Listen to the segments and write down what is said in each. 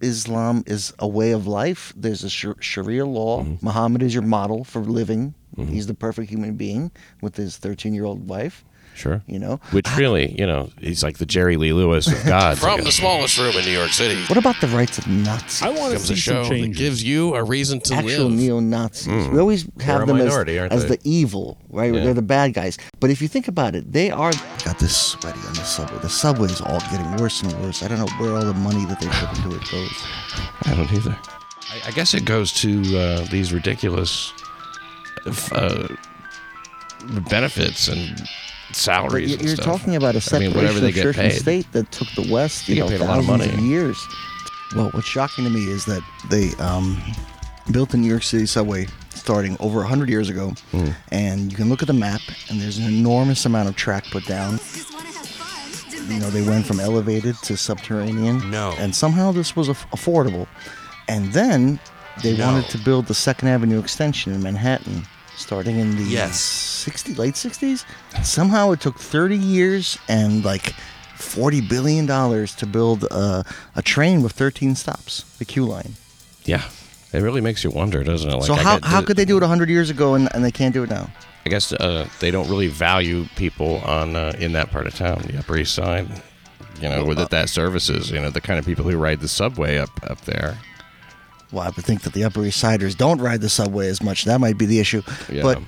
Islam is a way of life. There's a Shar- Sharia law. Mm-hmm. Muhammad is your model for living. He's the perfect human being with his 13 year old wife. Sure. You know, Which really, you know, he's like the Jerry Lee Lewis of God. From the smallest room in New York City what about the rights of Nazis? I want to comes a see show some that changes. gives you a reason to actual live. neo Nazis. We always have Hmm. a them minority, as, aren't as they? the evil, right? Yeah. They're the bad guys. But if you think about it, they are. Got this sweaty on the subway. The subway is all getting worse and worse. I don't know where all the money that they put into it goes. I don't either. I, I guess it goes to uh, these ridiculous uh, benefits and But salaries. you- and you're stuff. talking about a separation meof whatever they of get church paid. and state that took the West, you They know, get paid a lot of thousands money. years. Well, what's shocking to me is that they um, built the New York City subway starting over 100 years ago, Hmm. and you can look at the map, and there's an enormous amount of track put down. Just wanna have fun. You know, they went from elevated to subterranean. No. And somehow this was aff- affordable. And then they No. wanted to build the Second Avenue extension in Manhattan, starting in the Yes. 60, late 60s. Somehow it took 30 years and like 40 billion dollars to build a, a train with 13 stops, the Q line. Yeah, it really makes you wonder, doesn't it? Like, so how, get- how could they do it 100 years ago and, and they can't do it now? I guess uh, they don't really value people on uh, in that part of town, the Upper East Side. You know, with it, that services. You know, the kind of people who ride the subway up up there. Well, I would think that the Upper East Siders don't ride the subway as much. That might be the issue. Yeah. But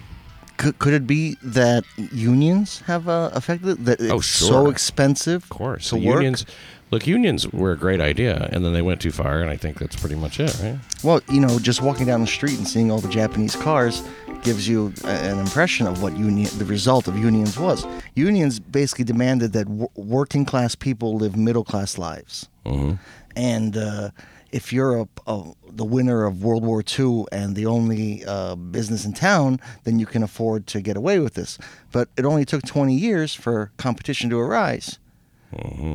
could, could it be that unions have uh, affected it? That it's Oh, so expensive Of course, to the work? unions. Look, unions were a great idea, and then they went too far, and I think that's pretty much it, right? Well, you know, just walking down the street and seeing all the Japanese cars gives you an impression of what union the result of unions was. Unions basically demanded that w- working class people live middle class lives, Mm-hmm. and uh, if you're a, a, the winner of World War II and the only uh, business in town, then you can afford to get away with this. But it only took 20 years for competition to arise.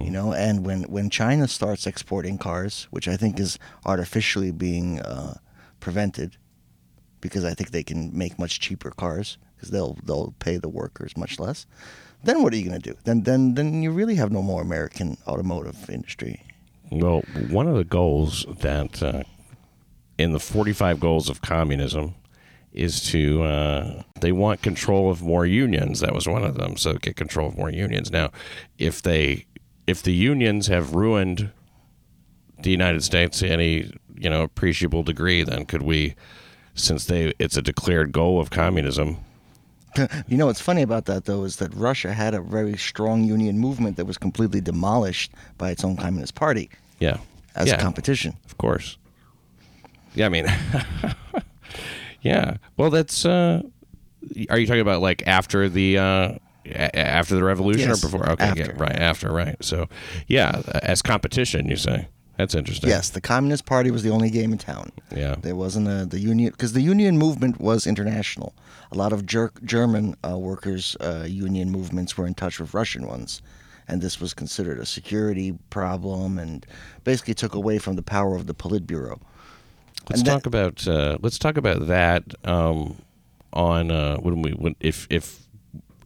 You know, and when, when China starts exporting cars, which I think is artificially being uh, prevented, because I think they can make much cheaper cars because they'll they'll pay the workers much less. Then what are you going to do? Then then then you really have no more American automotive industry. Well, one of the goals that uh, in the 45 goals of communism is to uh, they want control of more unions. That was one of them. So get control of more unions. Now, if they if the unions have ruined the United States to any you know appreciable degree, then could we, since they it's a declared goal of communism, You know what's funny about that though is that Russia had a very strong union movement that was completely demolished by its own communist party yeah, as yeah. a competition. Of course. Yeah, I mean, yeah. Well, that's. Uh, are you talking about like after the uh, a- after the revolution Yes, or before? Okay, after. yeah, right after, right. So, yeah, as competition, you say that's interesting. Yes, the Communist Party was the only game in town. Yeah. There wasn't a the union because the union movement was international. A lot of ger- German uh, workers' uh, union movements were in touch with Russian ones, and this was considered a security problem and basically took away from the power of the Politburo. Let's that- talk about uh, let's talk about that um, on uh, when we when, if if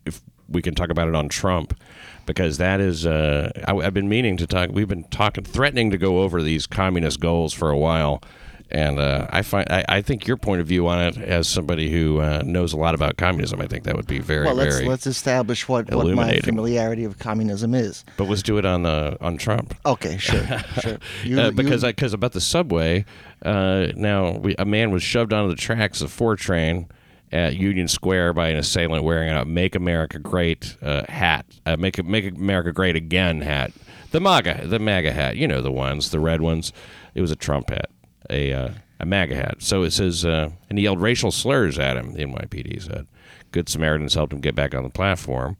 if we can talk about it on Trump because that is uh, I, I've been meaning to talk. We've been talking, threatening to go over these communist goals for a while, and uh, I find I, I think your point of view on it as somebody who uh, knows a lot about communism, I think that would be very well, let's very. let's establish what, what my familiarity of communism is. but let's do it on uh, on Trump. Okay, sure, sure. You, uh, because because about the subway. Uh, now we, a man was shoved onto the tracks of four train at Union Square by an assailant wearing a "Make America Great" uh, hat, uh, "Make Make America Great Again" hat, the MAGA the MAGA hat. You know the ones, the red ones. It was a Trump hat, a uh, a MAGA hat. So it says, uh, and he yelled racial slurs at him. The NYPD said. Good Samaritans helped him get back on the platform.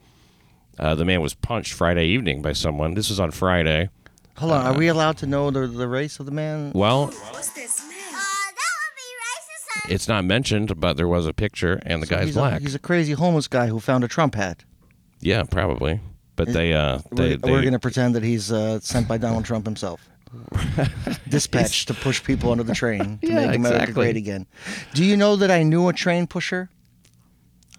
Uh, the man was punched Friday evening by someone. This was on Friday. hold on. Are we allowed to know the, the race of the man? Well, What's this man? Uh, that would be racist. It's not mentioned, but there was a picture, and the So guy's he's black. A, he's a crazy homeless guy who found a Trump hat. yeah, probably. But they, uh, they, We're, they we're going to pretend that he's uh, sent by Donald Trump himself. Dispatched to push people onto the train to Yeah, make America exactly. great again. Do you know that I knew a train pusher?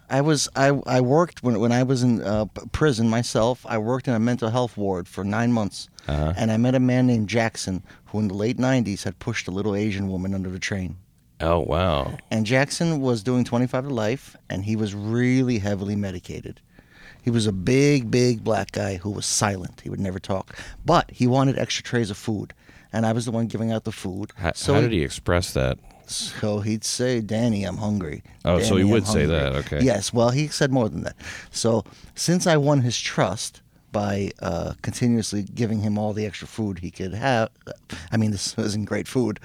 I was I, I worked when when I was in uh, prison myself. I worked in a mental health ward for nine months, Uh-huh. and I met a man named Jackson who, in the late '90s, had pushed a little Asian woman under the train. Oh wow. And Jackson was doing 25 to life, and he was really heavily medicated. He was a big, big black guy who was silent. He would never talk, but he wanted extra trays of food, and I was the one giving out the food. How, so how did he express that? so he'd say, "Danny, I'm hungry." Oh, so he would say that, okay. Yes. Well, he said more than that. So since I won his trust by uh, continuously giving him all the extra food he could have, I mean, this wasn't great food.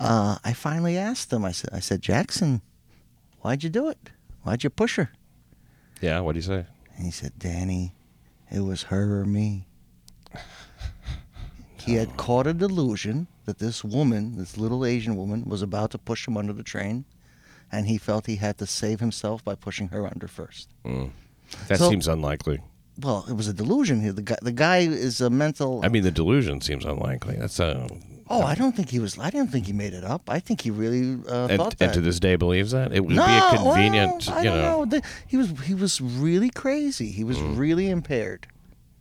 Uh, I finally asked him. I said, "I said, Jackson, why'd you do it? Why'd you push her?" Yeah. What do you say? And he said, Danny, it was her or me. He had caught a delusion that this woman, this little Asian woman, was about to push him under the train, and he felt he had to save himself by pushing her under first. Hmm. That So- seems unlikely. Well, it was a delusion. He- The guy, the guy is a mental. I mean, the delusion seems unlikely. That's a. oh, I don't think he was. I didn't think he made it up. I think he really uh, And, thought and to this day believes that it would no, be a convenient, well, I you know, know. He was he was really crazy. He was Mm. really impaired.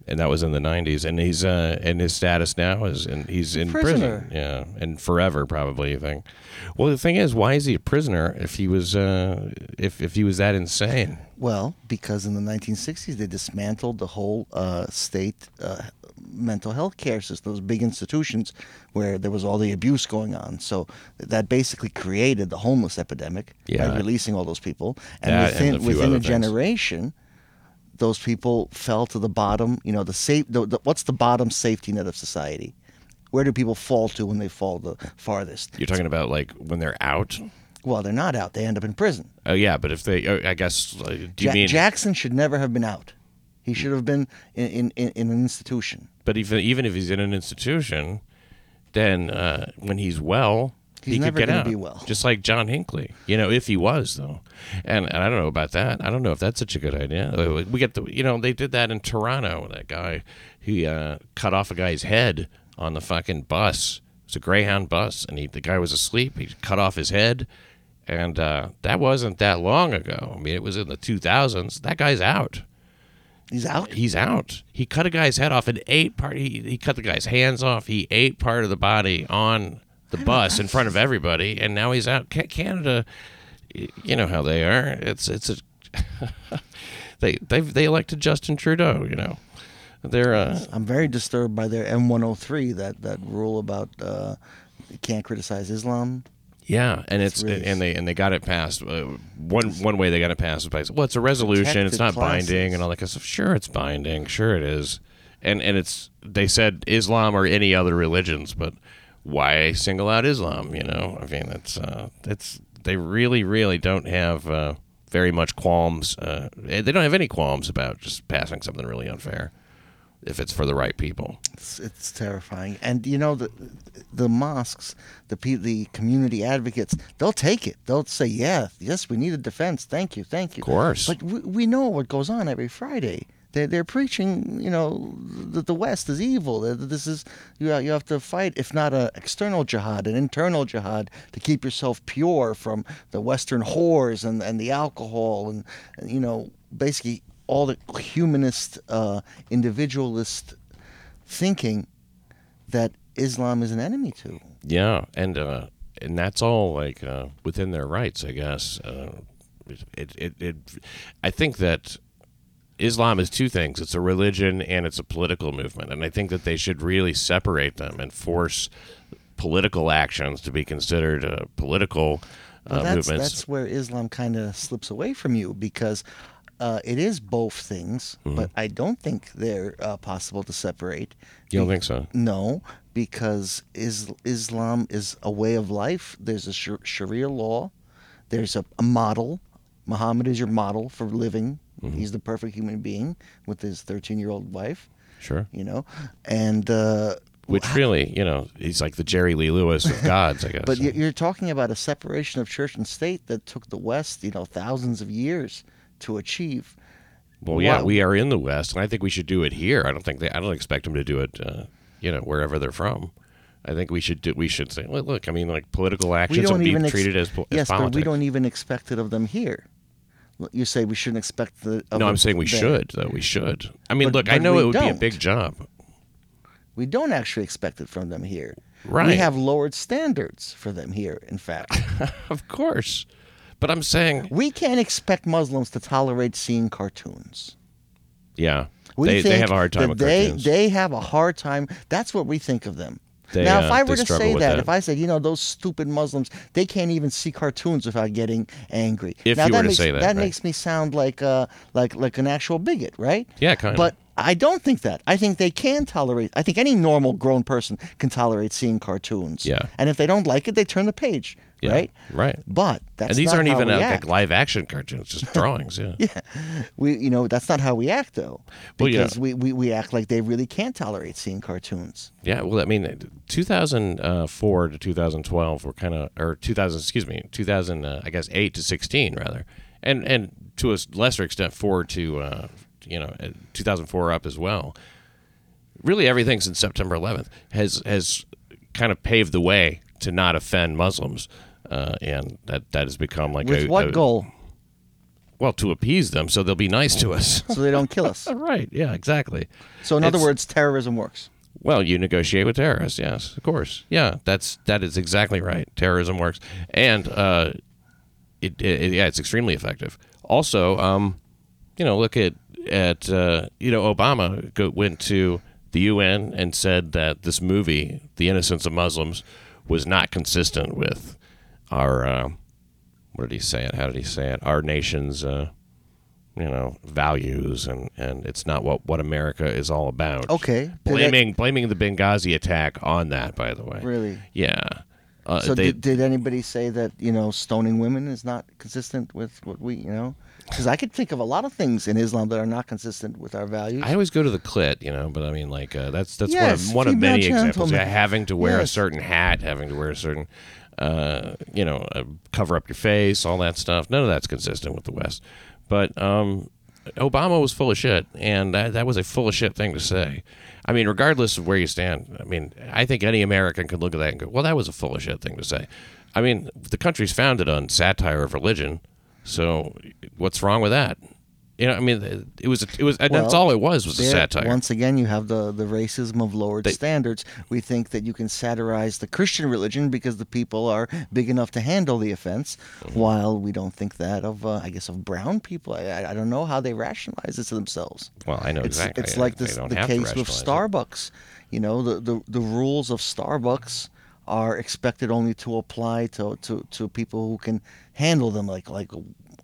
And that was in the '90s. And he's uh, and his status now is, in, he's in Prisoner. prison, yeah, and forever probably. You think? Well, the thing is, why is he a prisoner if he was uh, if if he was that insane? Well, because in the 1960s they dismantled the whole uh, state uh, mental health care system, those big institutions where there was all the abuse going on. So that basically created the homeless epidemic Yeah. by releasing all those people. And That and within a within a things. generation, those people fell to the bottom. You know, the safe. The, the, what's the bottom safety net of society? Where do people fall to when they fall the farthest? You're talking about like when they're out. Well, they're not out. They end up in prison. Oh yeah, but if they, oh, I guess, uh, do you Ja- mean? Jackson should never have been out. He should have been in, in, in, in an institution. But even even if he's in an institution, then uh, when he's well, He's he never could get out. be well. Just like John Hinckley, you know, if he was though, and, and I don't know about that. I don't know if that's such a good idea. Uh, We get the, you know, they did that in Toronto. That guy, he uh, cut off a guy's head on the fucking bus. It was a Greyhound bus, and he, the guy was asleep. He cut off his head, and uh, that wasn't that long ago. I mean, it was in the 2000s. That guy's out He's out. he's out. He cut a guy's head off and ate part. He, he cut the guy's hands off. He ate part of the body on the bus in front of everybody, and now he's out. Canada, you know how they are. It's it's a they they they elected Justin Trudeau. You know, they're uh, I'm very disturbed by their M103, that, that rule about uh, can't criticize Islam. yeah, and it's, really- and they and they got it passed. Uh, one one way they got it passed was by well, it's a resolution. it's not classes. binding and all that kind of stuff. Sure, it's binding. Sure, it is. And and it's they said Islam or any other religions, but why single out Islam? You know, I mean, it's uh, it's they really really don't have uh, very much qualms. Uh, they don't have any qualms about just passing something really unfair if it's for the right people. It's, it's terrifying. And you know the the mosques, the pe- the community advocates, they'll take it. They'll say, "Yeah, yes, we need a defense. Thank you, thank you." Of course. But we, we know what goes on every Friday. They're, they're preaching, you know, that the West is evil. That this is you. You have to fight, if not an external jihad, an internal jihad, to keep yourself pure from the Western whores and and the alcohol and, and you know, basically all the humanist, uh, individualist thinking that Islam is an enemy to. Yeah, and uh, and that's all like uh, within their rights, I guess. Uh, it, it, it, I think that Islam is two things: it's a religion and it's a political movement, and I think that they should really separate them and force political actions to be considered uh, political uh, Well, that's, movements. that's where Islam kind of slips away from you because uh, it is both things, Mm-hmm. but I don't think they're uh, possible to separate. you don't think so? No, because is, Islam is a way of life. There's a shar- Sharia law. There's a, a model. Muhammad is your model for living. Mm-hmm. He's the perfect human being with his 13 year old wife, Sure. you know? And. Uh, Which really, you know, he's like the Jerry Lee Lewis of gods, I guess. But you- you're talking about a separation of church and state that took the West, you know, thousands of years to achieve. Well, yeah, Why- we are in the West, and I think we should do it here. I don't think they. I don't expect them to do it. Uh, you know, wherever they're from. I think we should do. We should say, look, look I mean, like political actions don't don't be even ex- treated as, as yes, politics. but we don't even expect it of them here. You say we shouldn't expect the. no, I'm saying we should, though. We should. I mean, But- look, I know it would be a big job. We don't actually expect it from them here. Right. We have lowered standards for them here. In fact, Of course. But I'm saying, we can't expect Muslims to tolerate seeing cartoons. yeah, We they, they have a hard time with they cartoons. they have a hard time. That's what we think of them. They, now, if uh, I were to say that, that. if I said, you know, those stupid Muslims, they can't even see cartoons without getting angry. If now, you were to makes, say that, right. makes me sound like uh, like like an actual bigot, right? Yeah, kinda. But I don't think that. I think they can tolerate. I think any normal grown person can tolerate seeing cartoons. Yeah. And if they don't like it, they turn the page. Yeah, Right. right. But that's and these aren't even we uh, like live action cartoons, just drawings. Yeah. Yeah, we you know that's not how we act though, Well, yeah. because we, we we act like they really can't tolerate seeing cartoons. Yeah, well, I mean, 2004 to 2012 were kind of, or 2000, excuse me, 2000, uh, I guess, 8 to 16 rather, and and to a lesser extent, 4 to, uh, you know, uh, 2004 up as well. Really, everything since September 11th has has kind of paved the way to not offend Muslims, uh, and that that has become like With a, what a- goal? Well, to appease them so they'll be nice to us. So they don't kill us. right? Yeah, exactly. So in other words, terrorism works. Well, you negotiate with terrorists. Yes, of course. Yeah, that's that is exactly right. Terrorism works, and uh, it, it yeah, it's extremely effective. Also, um, you know, look at at uh, you know Obama go, went to the UN and said that this movie, The Innocence of Muslims, was not consistent with our uh, what did he say it? How did he say it? Our nation's uh, you know values, and and it's not what what America is all about. Okay. Blaming blaming the Benghazi attack on that, by the way. Really? Yeah. Uh, So they, did, did anybody say that you know stoning women is not consistent with what we you know? Because I could think of a lot of things in Islam that are not consistent with our values. I always go to the clit, you know, but I mean, like uh, that's that's Yes, one of, one of many examples. Yeah, having to wear a certain hat, having to wear a certain, uh, you know, uh, cover up your face, all that stuff. None of that's consistent with the West. But um, Obama was full of shit, and that, that was a full of shit thing to say. I mean, regardless of where you stand, I mean, I think any American could look at that and go, "Well, that was a full of shit thing to say." I mean, the country's founded on satire of religion, so what's wrong with that? You know, I mean, it was it was that's Well, all it was was a satire. Once again, you have the, the racism of lowered They- standards. We think that you can satirize the Christian religion because the people are big enough to handle the offense, Mm-hmm. while we don't think that of, uh, I guess, of brown people. I, I, don't know how they rationalize this to themselves. Well, I know It's, exactly. it's like this, the case with rationalize it. Starbucks. You know, the, the, the rules of Starbucks are expected only to apply to, to, to people who can handle them, like like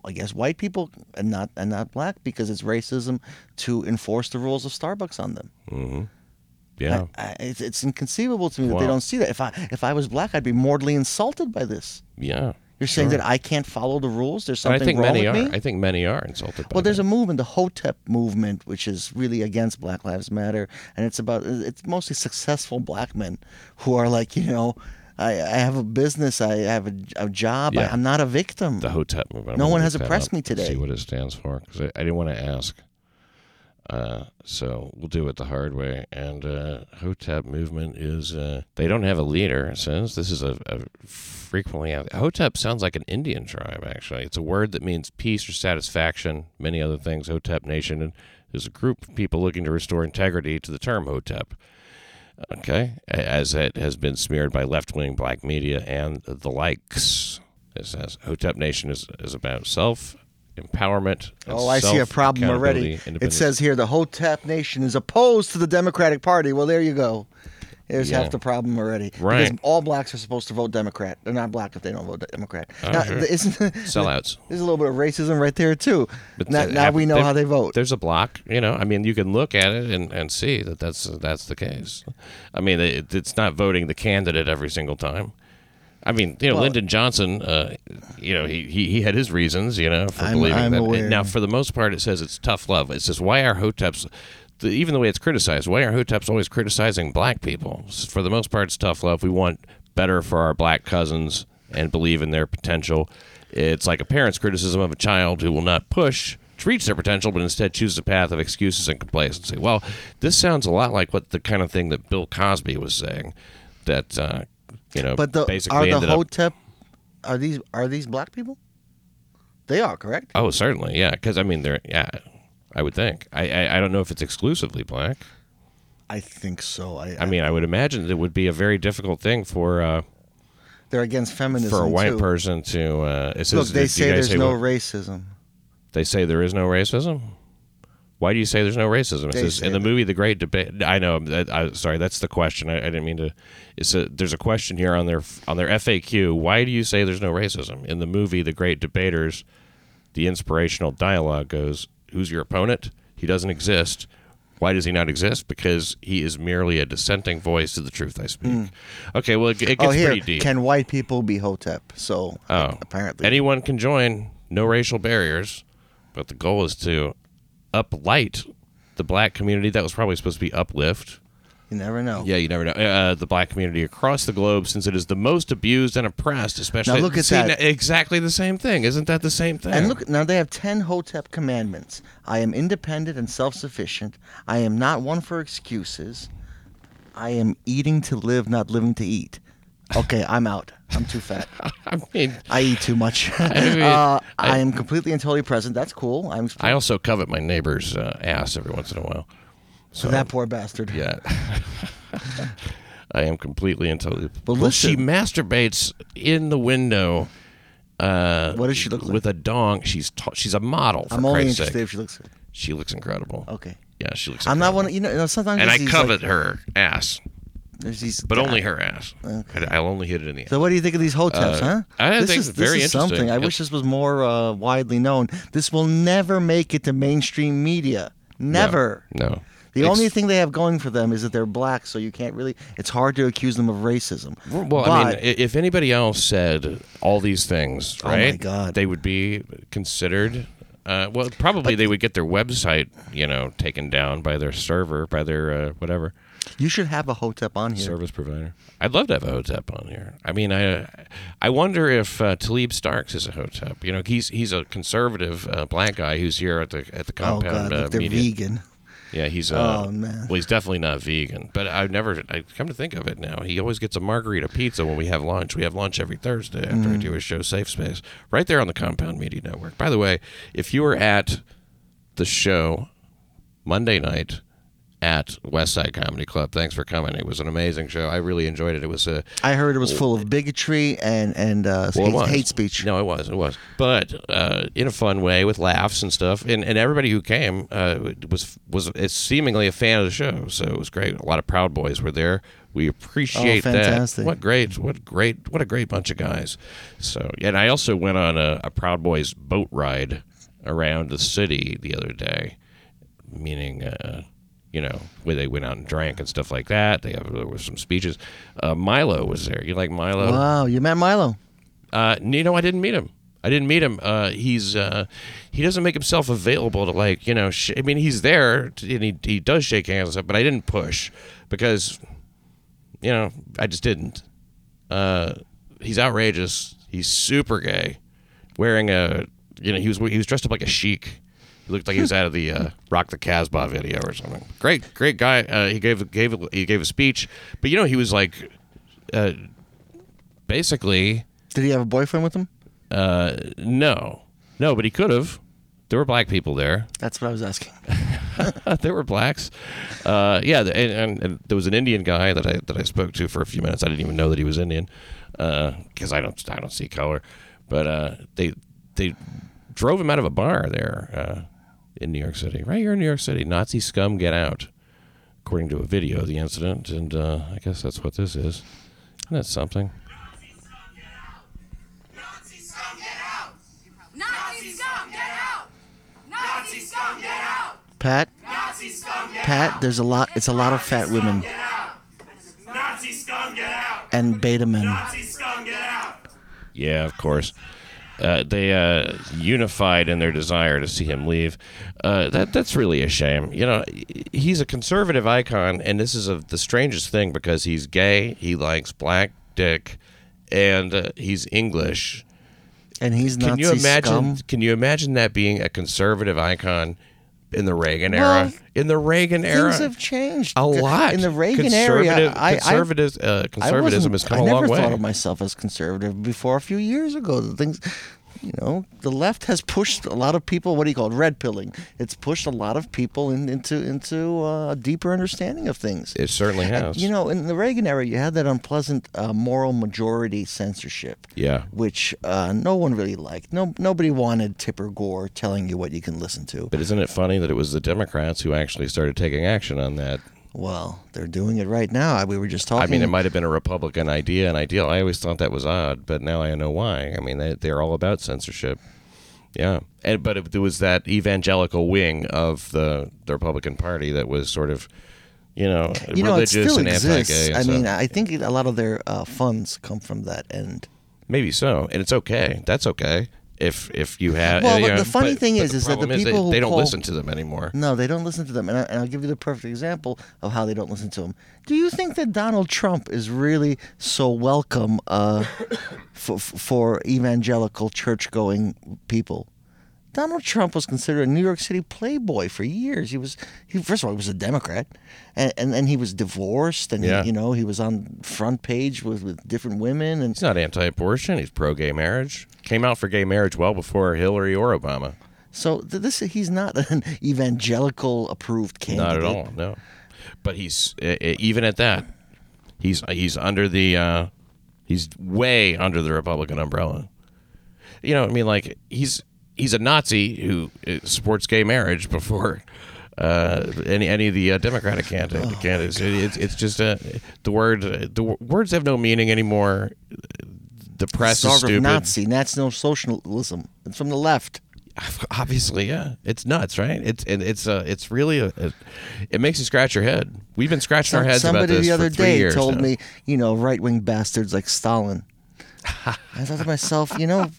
I guess white people and not and not black, because it's racism to enforce the rules of Starbucks on them. Mm-hmm. Yeah. I, I, it's, it's inconceivable to me that they don't see that. If I if I was black, I'd be mortally insulted by this. yeah. You're saying Sure. that I can't follow the rules? There's And something I think wrong many with are. me? I think many are insulted. By Well, there's that. a movement, the Hotep movement, which is really against Black Lives Matter, and it's about it's mostly successful black men who are like, you know, I, I have a business, I have a, a job, Yeah. I, I'm not a victim. the Hotep movement. I'm No one has oppressed me today. See what it stands for because I, I didn't want to ask. Uh, so we'll do it the hard way. And uh, Hotep movement is uh, they don't have a leader. It says this is a, a frequently Hotep sounds like an Indian tribe. Actually, it's a word that means peace or satisfaction. Many other things. Hotep Nation is a group of people looking to restore integrity to the term Hotep. Okay, as it has been smeared by left-wing black media and the likes. It says Hotep Nation is, is about self empowerment. Oh, I see a problem already. It says here the Hotep Nation is opposed to the Democratic Party. Well, there you go. There's Yeah. half the problem already. Right. Because all blacks are supposed to vote Democrat. They're not black if they don't vote Democrat. Oh, now, sure. isn't sellouts. There's a little bit of racism right there too. But now, the- now we know how they vote. There's a block, you know. I mean, you can look at it and, and see that that's that's the case. I mean, it, it's not voting the candidate every single time. I mean, you know, Well- Lyndon Johnson, uh, you know, he, he, he had his reasons, you know, for I'm- believing I'm that. aware. Now, for the most part, it says it's tough love. It says why are Hoteps, the, even the way it's criticized, why are Hoteps always criticizing black people? For the most part, it's tough love. We want better for our black cousins and believe in their potential. It's like a parent's criticism of a child who will not push to reach their potential, but instead chooses a path of excuses and complacency. Well, this sounds a lot like what the kind of thing that Bill Cosby was saying. That uh, you know, but the basically are the Hotep are these are these black people? They are correct. Oh, certainly, yeah. Because I mean, they're yeah. I would think. I, I I don't know if it's exclusively black. I think so. I, I mean, I would imagine it would be a very difficult thing for uh, they're against feminism for a white too. person to. Uh, Look, they say there's say no what- racism. They say there is no racism. Why do you say there's no racism? It says in the that. movie The Great Debate. I know. that- I, sorry, that's the question. I, I didn't mean to. It's a, there's a question here on their on their FAQ. Why do you say there's no racism in the movie The Great Debaters? The inspirational dialogue goes, "Who's your opponent? He doesn't exist. Why does he not exist? Because he is merely a dissenting voice to the truth I speak." Hmm. Okay, well, it, it gets oh, here, pretty deep. can white people be Hotep? So Oh, apparently, anyone can join. No racial barriers, but the goal is to uplight the black community. That was probably supposed to be uplift. You never know. Yeah, you never know. Uh, the black community across the globe, since it is the most abused and oppressed, especially. Now look at See, that. Exactly the same thing. Isn't that the same thing? And look, now they have 10 Hotep commandments. I am independent and self sufficient. I am not one for excuses. I am eating to live, not living to eat. Okay, I'm out. I'm too fat. I mean, I eat too much. mean, uh, I- I am completely and totally present. That's cool. I'm I also covet my neighbor's uh, ass every once in a while. So that poor bastard. Yeah. I am completely and totally. But well, she listen- masturbates in the window. Uh, What does she look like? With a dong. She's ta- she's a model. For I'm only Christ's interested sake. if she looks good. She looks incredible. Okay. Yeah, she looks. I'm not one. You know, sometimes And I covet like, her ass, there's these but only her ass. I, I'll only hit it in the ass. So what do you think of these hoteps, Uh, huh? I this think is, very this is interesting. something. I wish this was more uh, widely known. This will never make it to mainstream media. Never. No. The Ex- only thing they have going for them is that they're black, so you can't really. It's hard to accuse them of racism. Well, I mean, if anybody else said all these things, right? Oh my? God. They would be considered. Uh, well, probably they would get their website, you know, taken down by their server, by their uh, whatever you should have a hotep on here. service provider. I'd love to have a hotep on here. I mean, I I wonder if uh, Talib Starks is a hotep. You know, he's he's a conservative uh, black guy who's here at the at the compound. oh God, uh, they're media. vegan. Yeah, he's. Uh, Oh, man. Well, he's definitely not vegan. But I've never. I come to think of it now, he always gets a margarita pizza when we have lunch. We have lunch every Thursday after Mm. I do his show, Safe Space, right there on the Compound Media Network. By the way, if you were at the show Monday night at West Side Comedy Club, thanks for coming. It was an amazing show. I really enjoyed it. It was a I heard it was full of bigotry and and uh, well, hate, hate speech. No, it was, it was, but uh, in a fun way with laughs and stuff. And, and everybody who came uh, was was seemingly a fan of the show, so it was great. A lot of Proud Boys were there. We appreciate Oh, that. What great, what great, what a great bunch of guys. So, and I also went on a, a Proud Boys boat ride around the city the other day, meaning. Uh, you know, where they went out and drank and stuff like that. They have there was some speeches. Uh, Milo was there. You like Milo? Wow, you met Milo. Uh, you know, I didn't meet him. I didn't meet him. Uh, he's uh, he doesn't make himself available to like you know. Sh- I mean, he's there to, and he he does shake hands and stuff, but I didn't push because you know I just didn't. Uh, he's outrageous. He's super gay, wearing a you know he was he was dressed up like a sheik. He looked like he was out of the uh, Rock the Casbah video or something. Great, great guy. Uh, he gave gave he gave a speech, but you know he was like, uh, basically. Did he have a boyfriend with him? Uh, no, no, but he could have. There were black people there. That's what I was asking. there were blacks. Uh, yeah, and, and, and there was an Indian guy that I that I spoke to for a few minutes. I didn't even know that he was Indian because I don't I don't see color. But uh, they they drove him out of a bar there uh, in New York City, right here in New York City. Nazi scum, get out! According to a video of the incident, and uh, I guess that's what this is. Isn't that something? Nazi scum, get out! Nazi scum, get out! Pat. Pat, there's a lot. It's a lot of fat women Nazi scum, get out! and beta men. Nazi scum, get out! Yeah, of course. Uh, they uh, unified in their desire to see him leave. Uh, that that's really a shame. You know, he's a conservative icon, and this is a, the strangest thing because he's gay, he likes black dick, and uh, he's English. And he's Can you imagine? scum. Can you imagine that being a conservative icon in the Reagan Well, era? In the Reagan era, Things have changed a lot in the Reagan Conservative- area. I, I, conservative, uh, conservatism has come I a long way. I never thought of myself as conservative before a few years ago. The things, you know, the left has pushed a lot of people. What do you call it? Red pilling. It's pushed a lot of people in, into into uh, a deeper understanding of things. It certainly And, has. you know, in the Reagan era, you had that unpleasant uh, moral majority censorship. Yeah. Which uh, no one really liked. No, nobody wanted Tipper Gore telling you what you can listen to. But isn't it funny that it was the Democrats who actually started taking action on that? Well, they're doing it right now. We were just talking. I mean, it might have been a Republican idea and ideal. I always thought that was odd, but now I know why. I mean, they, they're all about censorship. Yeah, and but it, there was that evangelical wing of the, the Republican Party that was sort of, you know, you know, it religious still and exists. anti-gay. and I mean. I think a lot of their uh, funds come from that end. maybe so, and it's okay. That's okay if if you have. Well, you know, the funny but- thing but is- is that the problem they- people who they, don't call- listen to them anymore. No, they don't listen to them, and, I, and I'll give you the perfect example of how they don't listen to them. Do you think that Donald Trump is really so welcome uh, for, for evangelical church-going people? Donald Trump was considered a New York City playboy for years. He was, he, first of all, he was a Democrat, and and then he was divorced, and he- you know he was on front page with, with different women, and He's not anti-abortion. He's pro-gay marriage. Came out for gay marriage well before Hillary or Obama. so th- this he's not an evangelical approved candidate. Not at all. No, but he's even at that. He's he's under the uh, he's way under the Republican umbrella. You know, I mean, like he's he's a Nazi who uh, supports gay marriage before uh, any any of the uh, Democratic candidate, Oh, candidates. It, it's it's just uh, the word the w- words have no meaning anymore. The press Sort is of. Nazi. No socialism. It's from the left. Obviously, yeah, it's nuts, right? It's and it's uh, it's really a, a, it makes you scratch your head. We've been scratching our heads Somebody about this the other for three day years told now. me, you know, right wing bastards like Stalin. I thought to myself, you know,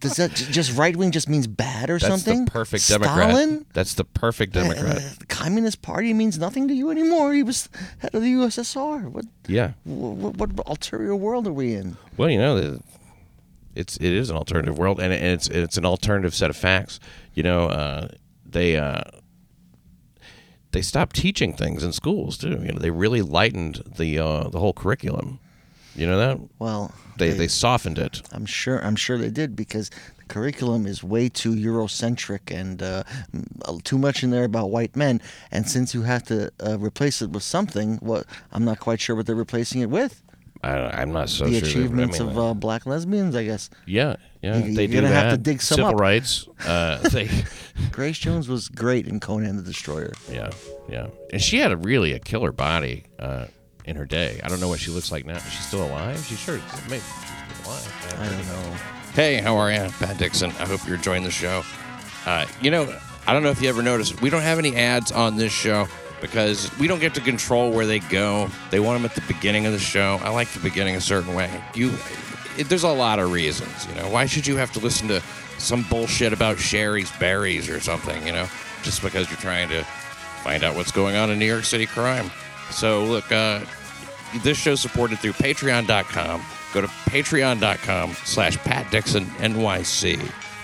does that just right wing just means bad or That's something? the perfect Stalin? Democrat. That's the perfect Democrat. Uh, the Communist Party means nothing to you anymore. He was head of the USSR. What, yeah. what, what ulterior world are we in? Well, you know, it's it is an alternative world, and it- it's it's an alternative set of facts. You know, uh, they uh, they stopped teaching things in schools too. You know, they really lightened the uh, the whole curriculum. You know that Well, they they softened it. I'm sure. I'm sure they did because the curriculum is way too Eurocentric and uh, too much in there about white men. And since you have to uh, replace it with something, what I'm not quite sure what they're replacing it with. I, I'm not so the sure. I achievements of uh, black lesbians, I guess. yeah, yeah, you- they do gonna that. have to dig some Civil up. rights. Uh, they, Grace Jones was great in Conan the Destroyer. yeah, yeah, and she had a really a killer body uh, in her day. I don't know what she looks like now. Is she still alive? She sure. Maybe she's still alive. I don't know. Hey, how are you? Pat Dixon. I hope you're enjoying the show. Uh, you know, I don't know if you ever noticed, we don't have any ads on this show because we don't get to control where they go. They want them at the beginning of the show. I like the beginning a certain way. You, it, there's a lot of reasons. You know, why should you have to listen to some bullshit about Shari's Berries or something? You know, just because you're trying to find out what's going on in New York City crime. So look, uh, this show's supported through patreon.com. Go to patreon.com slash Pat Dixon NYC.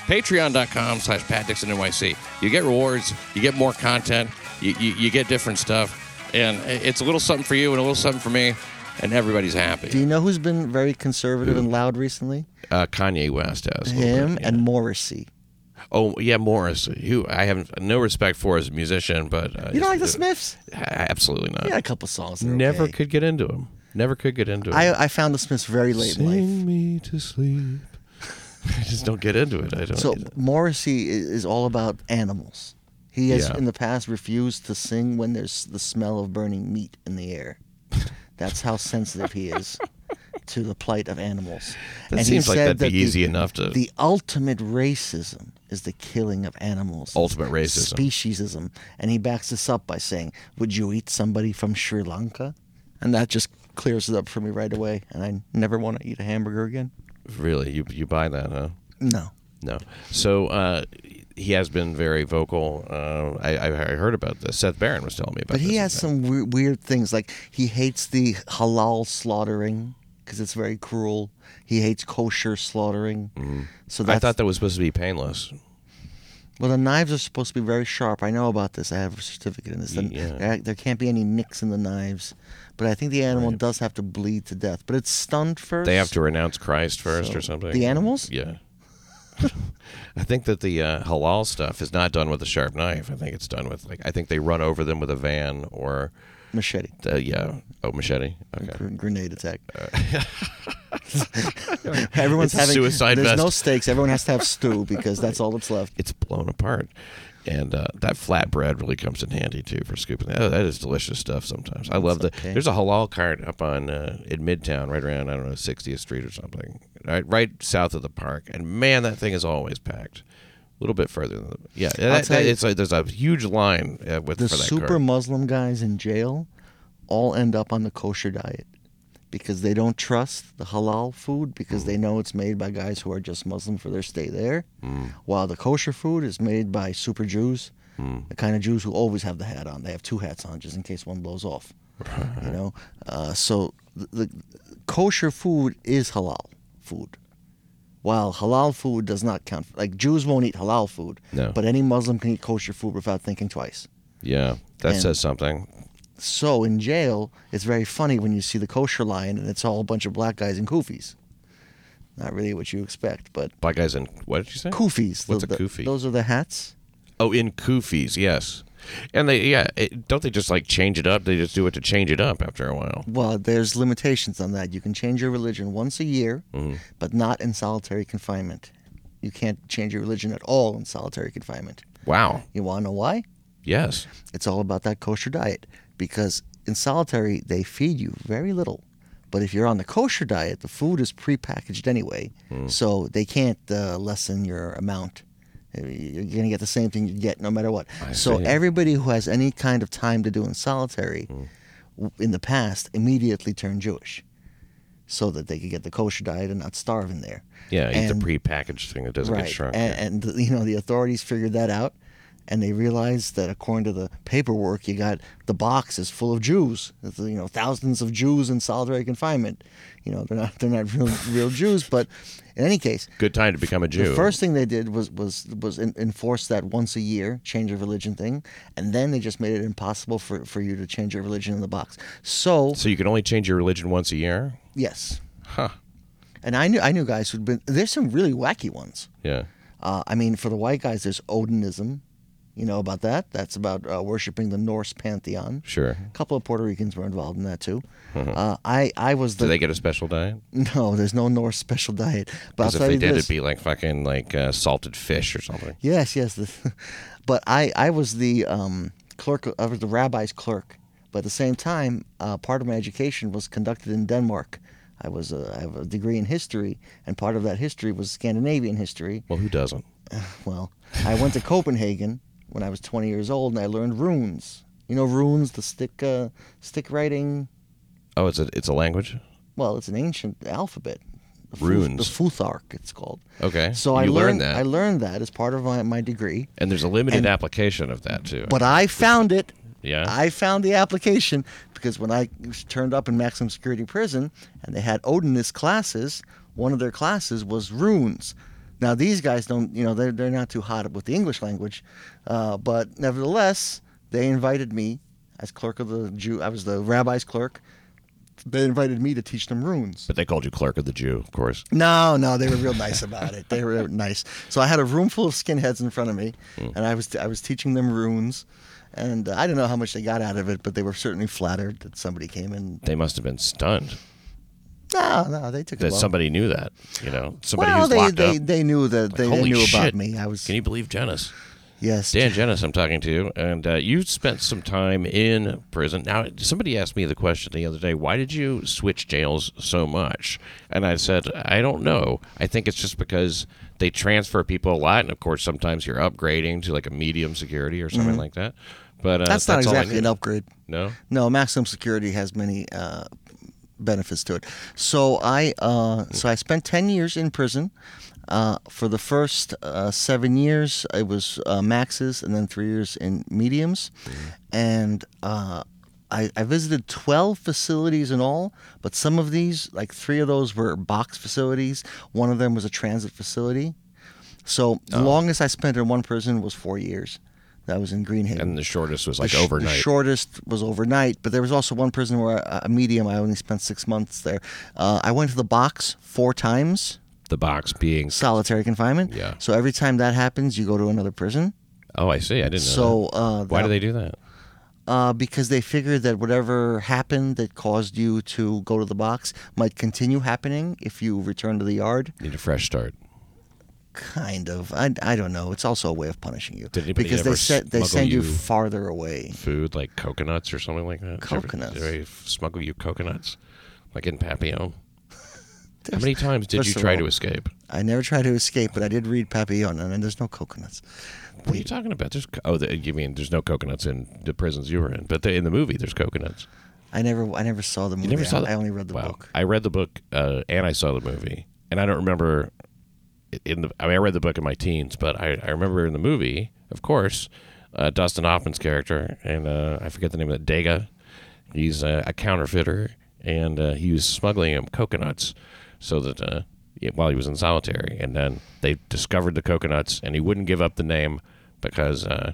Patreon.com slash Pat Dixon NYC. You get rewards, you get more content, you, you, you get different stuff, and it's a little something for you and a little something for me, and everybody's happy. Do you know who's been very conservative and loud recently? Uh, Kanye West has Him bit, yeah. and Morrissey. Oh yeah, Morris, who I have no respect for as a musician, but uh, You don't like the Smiths? Absolutely not. Yeah, a couple songs. Never okay. could get into him. Never could get into him. I, I found the Smiths very late in life. Sing me to sleep. I just don't get into it. I don't. So Morrissey is all about animals. He has Yeah. in the past refused to sing when there's the smell of burning meat in the air. That's how sensitive he is to the plight of animals. That and seems like that'd be that the- easy enough to- The ultimate racism is the killing of animals. Ultimate racism. Speciesism. And he backs this up by saying, Would you eat somebody from Sri Lanka? And that just clears it up for me right away. And I never want to eat a hamburger again. really, you you buy that, huh? No. No. So uh, he has been very vocal. Uh, I, I heard about this. Seth Barron was telling me about But he has some we- weird things. Like he hates the halal slaughtering because it's very cruel. He hates kosher slaughtering. So that's, Mm-hmm. I thought that was supposed to be painless. well, the knives are supposed to be very sharp. I know about this. I have a certificate in this. Yeah. there, there can't be any nicks in the knives. But I think the animal does have to bleed to death. But it's stunned first. They have to renounce Christ first So- or something. the animals? Yeah. I think that the uh, halal stuff is not done with a sharp knife. I think it's done with like I think they run over them with a van or Machete. uh, yeah, oh machete. Okay. Gr- Grenade attack. Everyone's It's a having suicide There's vest. no stakes. Everyone has to have stew because that's all that's left. It's blown apart. And uh, that flatbread really comes in handy too for scooping. Oh, that is delicious stuff. Sometimes I love the. okay. There's a halal cart up on uh, in Midtown, right around I don't know 60th Street or something, right, right south of the park. And man, that thing is always packed. A little bit further than the, yeah. That, tell that- you- it's like there's a huge line uh, with The for that super. Muslim guys in jail all end up on the kosher diet because they don't trust the halal food because they know it's made by guys who are just Muslim for their stay there, while the kosher food is made by super Jews, the kind of Jews who always have the hat on. They have two hats on just in case one blows off. You know, uh, so the, the kosher food is halal food. While halal food does not count, like Jews won't eat halal food, No. but any Muslim can eat kosher food without thinking twice. Yeah, that And- says something. So in jail, it's very funny when you see the kosher line and it's all a bunch of black guys in kufis. Not really what you expect, but Black guys in what did you say? kufis. What's the- a kufi? Those are the hats. Oh, in kufis, yes. And they, yeah, it, don't they just like change it up? They just do it to change it up after a while. Well, there's limitations on that. You can change your religion once a year, Mm-hmm. but not in solitary confinement. You can't change your religion at all in solitary confinement. Wow. You want to know why? Yes. It's all about that kosher diet because in solitary they feed you very little. But if you're on the kosher diet, the food is prepackaged anyway, so they can't uh, lessen your amount. You're going to get the same thing you get no matter what. I so see. everybody who has any kind of time to do in solitary mm. w in the past immediately turned Jewish so that they could get the kosher diet and not starve in there. Yeah, eat And- the prepackaged thing that doesn't right. get shrunk. And, and you know the authorities figured that out, and they realized that according to the paperwork, you got the box is full of Jews. It's, You know, thousands of Jews in solitary confinement. You know, they're not they're not real real Jews, but in any case, Good time to become a Jew. the first thing they did was was was in, enforce that once a year change of religion thing, and then they just made it impossible for, for you to change your religion in the box. So so you can only change your religion once a year? yes, Huh. and I knew I knew guys who'd been. There's some really wacky ones. Yeah. Uh, I mean, for the white guys, there's Odinism. You know about that? That's about uh, worshiping the Norse pantheon. Sure. A couple of Puerto Ricans were involved in that too. Uh, I I was the Do they get a special diet? no. There's no Norse special diet. But if they did, this. it'd be like fucking like uh, salted fish or something. Yes, yes. The, but I, I was the um, clerk. I was the rabbi's clerk. But at the same time, uh, part of my education was conducted in Denmark. I was a, I have a degree in history, and part of that history was Scandinavian history. Well, who doesn't? Well, I went to Copenhagen when I was 20 years old, and I learned runes. You know runes, the stick uh, stick writing. Oh, it's a it's a language. Well, it's an ancient alphabet. The Runes. the Futhark, it's called. Okay. So you I learned learned that, I learned that as part of my, my degree. and there's a limited and- application of that too. But I found it. Yeah? I found the application because when I turned up in maximum security prison and they had Odinist classes, one of their classes was runes. Now these guys don't, you know, they're they're not too hot with the English language, uh, but nevertheless, they invited me as clerk of the Jew. I was the rabbi's clerk. They invited me to teach them runes. but they called you clerk of the Jew, of course. No, no, they were real nice about it. They were nice. So I had a room full of skinheads in front of me, Hmm. and I was I was teaching them runes, and uh, I don't know how much they got out of it, but they were certainly flattered that somebody came in. They must have been stunned No, no, they took it that well. somebody knew that. You know, somebody well, who's they, locked they, up. they knew that they, they knew shit. about me. I was Can you believe Genis? yes, Dan Genis, I'm talking to, you, and uh, you spent some time in prison. Now, somebody asked me the question the other day: Why did you switch jails so much? And I said, I don't know. I think it's just because they transfer people a lot, and of course, sometimes you're upgrading to like a medium security or something like that. But uh, Mm-hmm. that's not exactly an upgrade. No, No, maximum security has many uh, benefits to it. So I uh, so I spent ten years in prison. Uh, for the first uh, seven years, it was uh, maxes, and then three years in mediums, and. Uh, I, I visited 12 facilities in all, but some of these, like three of those were box facilities. One of them was a transit facility. So the longest I spent in one prison was four years. That was in Greenhaven. and the shortest was The like sh- overnight. The shortest was overnight, but there was also one prison where uh, a medium. I only spent six months there. Uh, I went to the box four times. the box being. solitary confinement. Yeah. So every time that happens, you go to another prison. Oh, I see. I didn't know. So uh, why that- do they do that? Uh, because they figured that whatever happened that caused you to go to the box might continue happening if you return to the yard. Need a fresh start. Kind of. I, I don't know. It's also a way of punishing you. Did anybody because ever they set, they smuggle send you you- farther away. Food like coconuts or something like that. Did you ever- Coconuts. Did they smuggle you coconuts, like in Papillon? How many times did you first of try all, to escape? I never tried to escape, but I did read Papillon, and there's no coconuts. What are you talking about? There's co- oh, the, you mean there's no coconuts in the prisons you were in, but the, in the movie there's coconuts. I never I never saw the movie. You never saw I, that? I only read the Wow. book. I read the book uh, and I saw the movie, and I don't remember in the. I mean, I read the book in my teens, but I, I remember in the movie, of course, uh, Dustin Hoffman's character, and uh, I forget the name of it. Dega. He's uh, a counterfeiter, and uh, he was smuggling him coconuts so that uh, while he was in solitary, and then they discovered the coconuts, and he wouldn't give up the name because uh,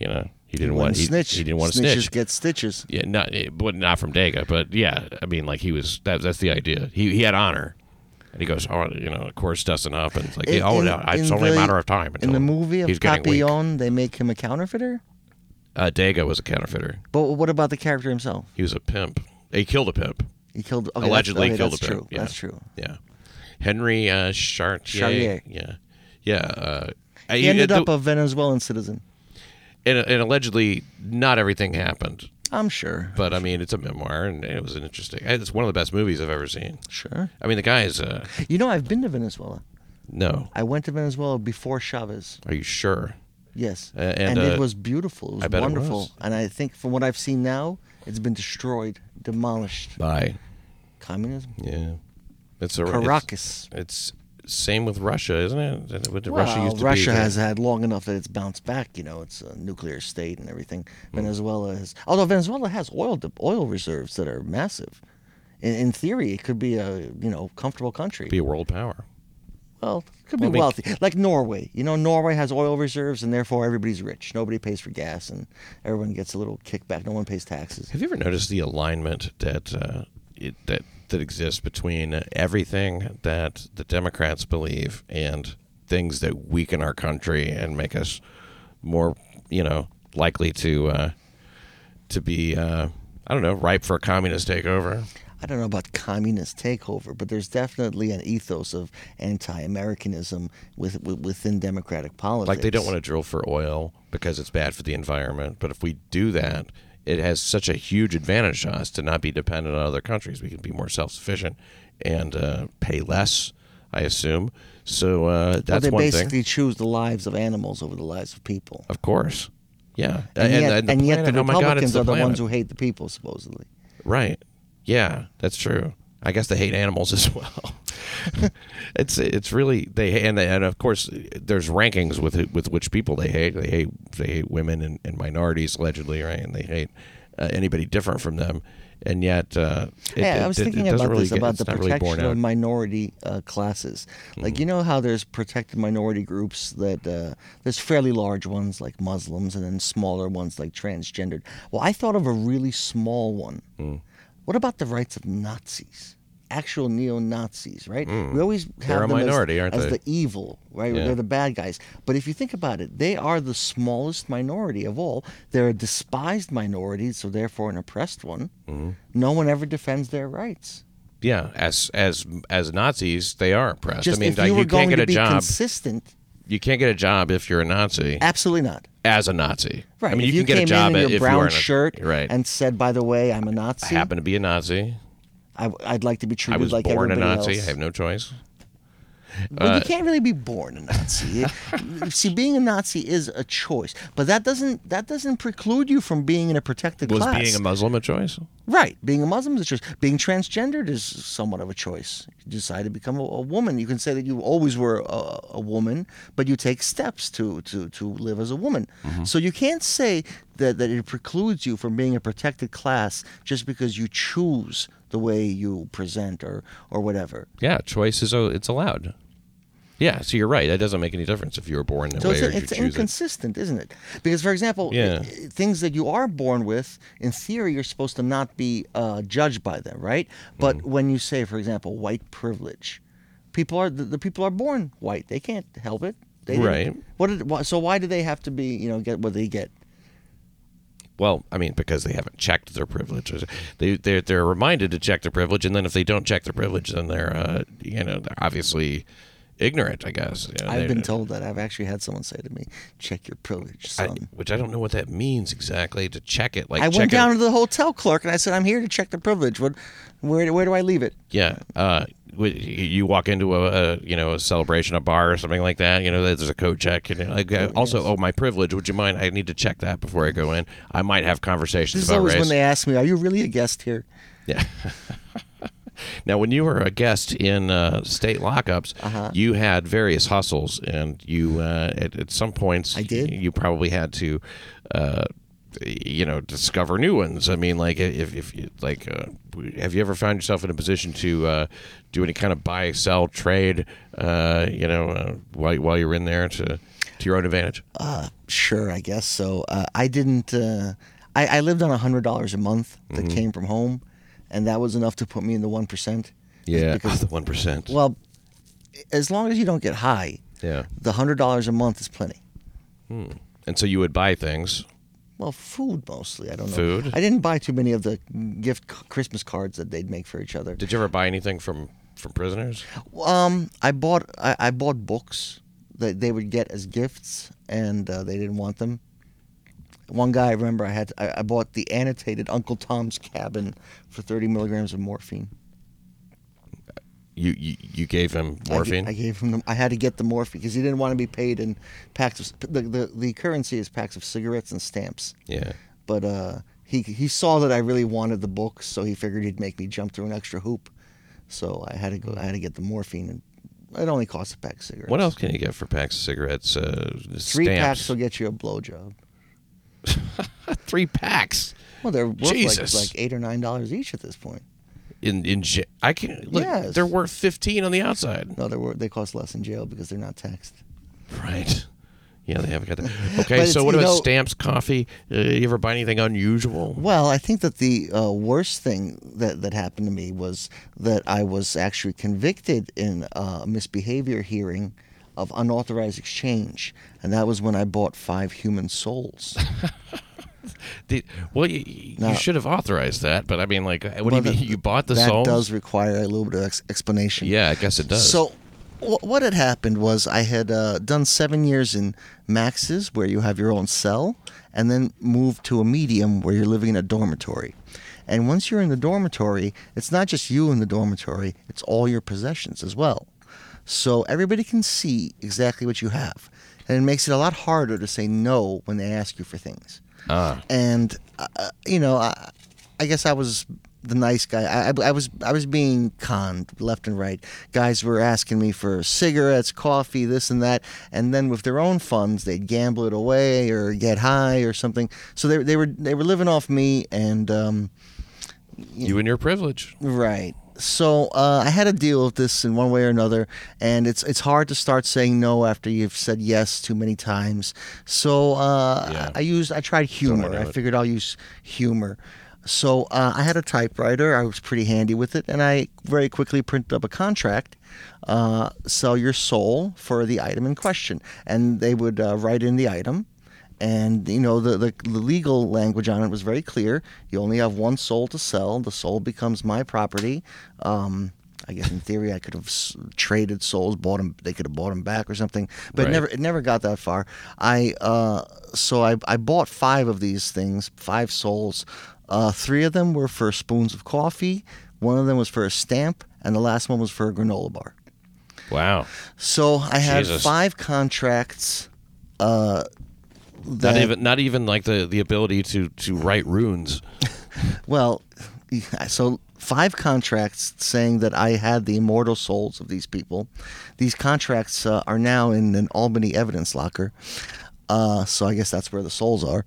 you know he didn't want Wouldn't he, snitch. he didn't want to Snitches snitch. get stitches. Yeah, not eh, but not from Dega, but yeah, I mean, like he was. That, that's the idea. He he had honor, and he goes, oh, you know, of course, Dustin Hoffman's like, In- oh, in- no, it's only a matter of time. In the movie of. Papillon, they make him a counterfeiter. Uh, Dega was a counterfeiter. But what about the character himself? He was a pimp. He killed a pimp. He killed. Okay, Allegedly that's, okay, killed that's a true. Yeah. That's true. Yeah, Henry uh, Chartier. Charrière. Yeah, yeah. Uh, He ended up a Venezuelan citizen. and, and allegedly not everything happened. I'm sure. But I mean, it's a memoir, and it was an interesting. It's one of the best movies I've ever seen. Sure. I mean, the guy is uh, You know, I've been to Venezuela. no. I went to Venezuela before Chavez. Are you sure? Yes. Uh, and, and uh, it was beautiful. It was I bet it wonderful. was. And I think from what I've seen now, it's been destroyed, demolished. by Communism. Yeah, it's a it's- Caracas. It's, same with Russia, isn't it? Well, Russia used to Russia be has had long enough that it's bounced back. You know, it's a nuclear state and everything. Hmm. Venezuela has, although Venezuela has oil oil reserves that are massive. In, in theory, it could be a you know comfortable country. be a world power. well, it could Well, be wealthy, like Norway. You know, Norway has oil reserves, and therefore everybody's rich. Nobody pays for gas, and everyone gets a little kickback. No one pays taxes. Have you ever noticed the alignment that uh, it, that that exists between everything that the Democrats believe and things that weaken our country and make us more, you know, likely to uh, to be, uh, I don't know, ripe for a communist takeover? I don't know about communist takeover, but there's definitely an ethos of anti-Americanism with, with, within democratic politics. Like they don't want to drill for oil because it's bad for the environment. But if we do that, it has such a huge advantage to us to not be dependent on other countries. We can be more self sufficient and uh, pay less, I assume. So uh, Well, they one basically thing. choose the lives of animals over the lives of people. Of course. Yeah. And, yet, the and yet the planet- oh God, Republicans are the planet. ones who hate the people, supposedly. Right. Yeah, that's true. I guess they hate animals as well. it's it's really they and they, and of course there's rankings with with which people they hate. They hate they hate women and, and minorities allegedly, right? And they hate uh, anybody different from them. And yet, uh, it, yeah, I was it- it thinking doesn't about really this get- about the not really protection of minority uh, classes. Like Mm-hmm. you know how there's protected minority groups that uh, there's fairly large ones like Muslims and then smaller ones like transgendered. Well, I thought of a really small one. Mm. What about the rights of Nazis? Actual neo Nazis, right? We always have Mm. They're a them as- minority, aren't as they? the evil, right? Yeah. They're the bad guys. But if you think about it, they are the smallest minority of all. They're a despised minority, so therefore an oppressed one. Mm-hmm. No one ever defends their rights. Yeah, as as as Nazis, they are oppressed. Just I mean, if like, you were you going can't get to a be job. consistent, You can't get a job if you're a Nazi absolutely not. as a Nazi. Right. I mean, if you, you can get a job in if your you brown a, shirt right. and said, "By the way, I'm a Nazi. I happen to be a Nazi. I, would like to be treated I was like born a Nazi. else." I have no choice. Well, Uh, you can't really be born a Nazi. See, being a Nazi is a choice, but that doesn't that doesn't preclude you from being in a protected Was class. Was being a Muslim a choice? Right. Being a Muslim is a choice. Being transgendered is somewhat of a choice. You decide to become a, a woman. You can say that you always were a, a woman, but you take steps to, to, to live as a woman. Mm-hmm. So you can't say that, that it precludes you from being a protected class just because you choose the way you present or, or whatever. Yeah, choice is it's allowed. Yeah, so you're right. That doesn't make any difference if you were born that So way it's, or you it's it. inconsistent, isn't it? Because, for example, Yeah. things that you are born with, in theory, you're supposed to not be uh, judged by them, right? But Mm. when you say, for example, white privilege, People are the, the people are born white. They can't help it. They Right. What did? So why do they have to be? You know, get what they get? Well, I mean, because they haven't checked their privilege. They they're, they're reminded to check their privilege, and then if they don't check their privilege, then they're uh, you know they're obviously ignorant. I guess. You know, I've been told that. I've actually had someone say to me, "Check your privilege, I, son." which I don't know what that means exactly. To check it, like I went it- down to the hotel clerk and I said, "I'm here to check the privilege. What? Where? Where do I leave it?" Yeah, uh, you walk into a, a you know a celebration, a bar or something like that. You know, there's a code check. And like, uh, also, oh, my privilege. Would you mind? I need to check that before I go in. I might have conversations This is about always race. when they ask me, "Are you really a guest here?" Yeah. now, when you were a guest in uh, state lockups, Uh-huh. you had various hustles, and you uh, at, at some points I did. You probably had to. Uh, you know, discover new ones. I mean, like if, if you like, uh, have you ever found yourself in a position to uh, do any kind of buy, sell, trade? Uh, you know, uh, while while you're in there to to your own advantage. Uh, sure, I guess so. Uh, I didn't. Uh, I, I lived on a hundred dollars a month that Mm-hmm. came from home, and that was enough to put me in the one percent. Yeah, because- the one percent. Well, as long as you don't get high, yeah, the hundred dollars a month is plenty. Hmm. and so you would buy things. Well, food mostly. I don't know. Food? I didn't buy too many of the gift Christmas cards that they'd make for each other. Did you ever buy anything from from prisoners? Um, I bought I, I bought books that they would get as gifts, and uh, they didn't want them. One guy, I remember, I had I, I bought the annotated Uncle Tom's Cabin for thirty milligrams of morphine. You you, you gave him morphine. I, gave him. The, I had to get the morphine because he didn't want to be paid in packs of the, the the currency is packs of cigarettes and stamps. yeah. But uh, he he saw that I really wanted the books, so he figured he'd make me jump through an extra hoop. So I had to go. I had to get the morphine, and it only costs a pack of cigarettes. What else can you get for packs of cigarettes? Uh, Three stamps. packs will get you a blowjob. Three packs. Well, they're worth like, Jesus. like eight or nine dollars each at this point. In in j- I can look. Yes. They're worth fifteen on the outside. No, they were they cost less in jail because they're not taxed. Right. Yeah, they haven't got that. Okay, so what about know- stamps, coffee? Uh, you ever buy anything unusual? Well, I think that the uh, worst thing that, that happened to me was that I was actually convicted in a misbehavior hearing of unauthorized exchange, and that was when I bought five human souls. Did, well, you, you should have authorized that, but I mean, like, what Well, do you that- mean? You bought the soul? that does require a little bit of ex- explanation. Yeah, I guess it does. So, wh- what had happened was I had uh, done seven years in Max's, where you have your own cell, and then moved to a medium where you're living in a dormitory. And once you're in the dormitory, it's not just you in the dormitory; it's all your possessions as well. So everybody can see exactly what you have, and it makes it a lot harder to say no when they ask you for things ah, and uh, you know, I, I guess I was the nice guy. I, I, I was I was being conned left and right. Guys were asking me for cigarettes, coffee, this and that, and then with their own funds, they'd gamble it away or get high or something. So they they were they were living off me and. Um, you and your privilege. Right. So uh, I had to deal with this in one way or another, and it's it's hard to start saying no after you've said yes too many times. So uh, Yeah. I, I used I tried humor. I figured I'll use humor. So uh, I had a typewriter. I was pretty handy with it, and I very quickly printed up a contract. Uh, sell your soul for the item in question, and they would uh, write in the item and you know the, the the legal language on it was very clear. You only have one soul to sell. The soul becomes my property. Um, I guess in theory I could have s- traded souls, bought them. They could have bought them back or something, but Right. it never it never got that far. I uh, so I I bought five of these things, five souls. Uh, three of them were for spoons of coffee. One of them was for a stamp, and the last one was for a granola bar. Wow. So I had Jesus. five contracts. Uh, Not even not even like the, the ability to, to write runes. Well, so five contracts saying that I had the immortal souls of these people. These contracts uh, are now in an Albany evidence locker. Uh, so I guess that's where the souls are.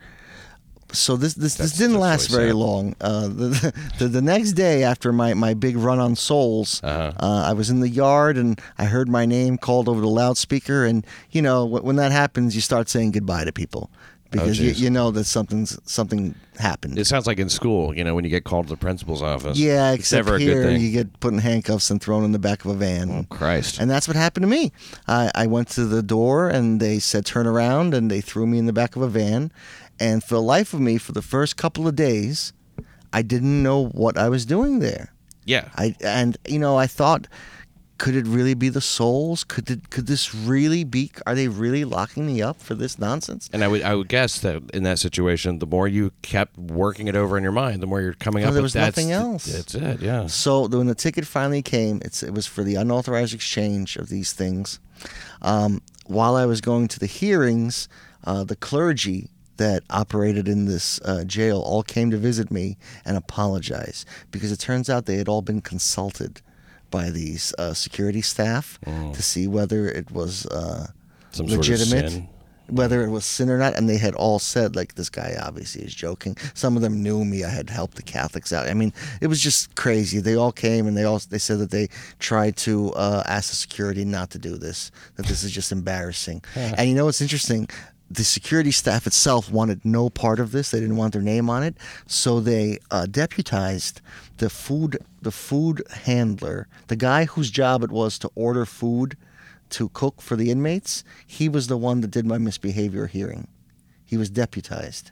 So this this, this didn't last very sad. long. Uh, the, the the next day after my, my big run on souls, Uh-huh. uh, I was in the yard and I heard my name called over the loudspeaker. And you know wh- when that happens, you start saying goodbye to people because you, you know that something's something happened. It sounds like in school, you know, when you get called to the principal's office. yeah, except here you get put in handcuffs and thrown in the back of a van. oh, Christ. And that's what happened to me. I, I went to the door and they said turn around and they threw me in the back of a van. And for the life of me, for the first couple of days, I didn't know what I was doing there. yeah. I and you know I thought, could it really be the souls? Could it, could this really be? Are they really locking me up for this nonsense? And I would I would guess that in that situation, the more you kept working it over in your mind, the more you're coming up there was that's nothing else. That's it. Yeah. So when the ticket finally came, it's, it was for the unauthorized exchange of these things. Um, while I was going to the hearings, uh, the clergy that operated in this uh, jail all came to visit me and apologize because it turns out they had all been consulted by these uh, security staff to see whether it was uh. Some sort of legitimate. Whether it was sin or not, and they had all said like this guy obviously is joking. Some of them knew me. I had helped the Catholics out. I mean, it was just crazy. They all came and they all they said that they tried to uh, ask the security not to do this. That this is just embarrassing. And you know what's interesting? The security staff itself wanted no part of this. They didn't want their name on it, so they uh, deputized the food the food handler, the guy whose job it was to order food to cook for the inmates, he was the one that did my misbehavior hearing. He was deputized.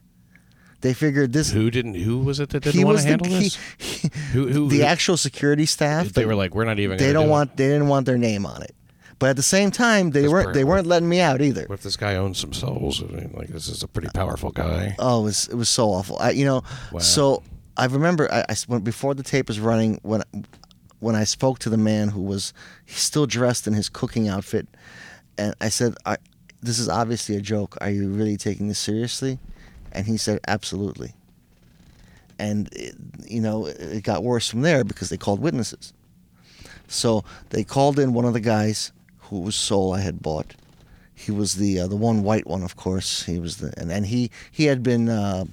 They figured this. Who didn't? Who was it that didn't he want to handle the he, this? he- Who- who- the who- actual security staff. they were like, we're not even. they don't do it." want they didn't want their name on it. But at the same time, they That's weren't they weren't letting me out either. What if this guy owns some souls? I mean, like this is a pretty powerful guy. Oh, it was it was so awful. I, you know, Wow. so I remember I, I when before the tape was running when when I spoke to the man who was still dressed in his cooking outfit, and I said, I, "This is obviously a joke. Are you really taking this seriously?" And he said, "Absolutely." And it, you know, it got worse from there because they called witnesses. So they called in one of the guys whose soul I had bought. He was the uh, the one white one, of course. He was the and, and he he had been uh,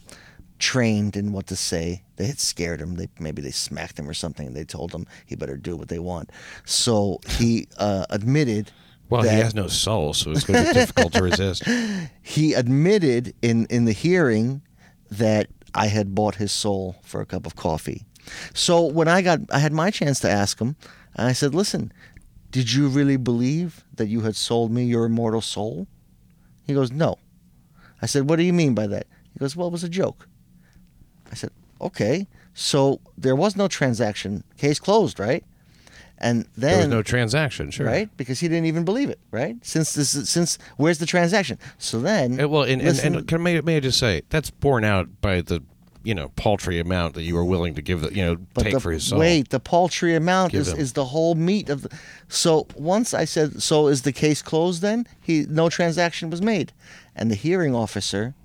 trained in what to say. They had scared him. They maybe they smacked him or something. They told him he better do what they want. So he uh, admitted. Well, that he has no soul, so it's going to be difficult to resist. he admitted in in the hearing that I had bought his soul for a cup of coffee. So when I got I had my chance to ask him, and I said, "Listen, did you really believe that you had sold me your immortal soul?" He goes, "No." I said, "What do you mean by that?" He goes, "Well, it was a joke." I said, "Okay." So there was no transaction. Case closed, right? And then There was no transaction, sure. right? Because he didn't even believe it, right? Since this, is, since where's the transaction? So then, Uh, well, and, and, listen- and can, may, may I just say that's borne out by the you know paltry amount that you were willing to give the you know but take the, for his soul. wait, the paltry amount Give is, him. is the whole meat of the. So once I said, so is the case closed? Then he no transaction was made, and the hearing officer.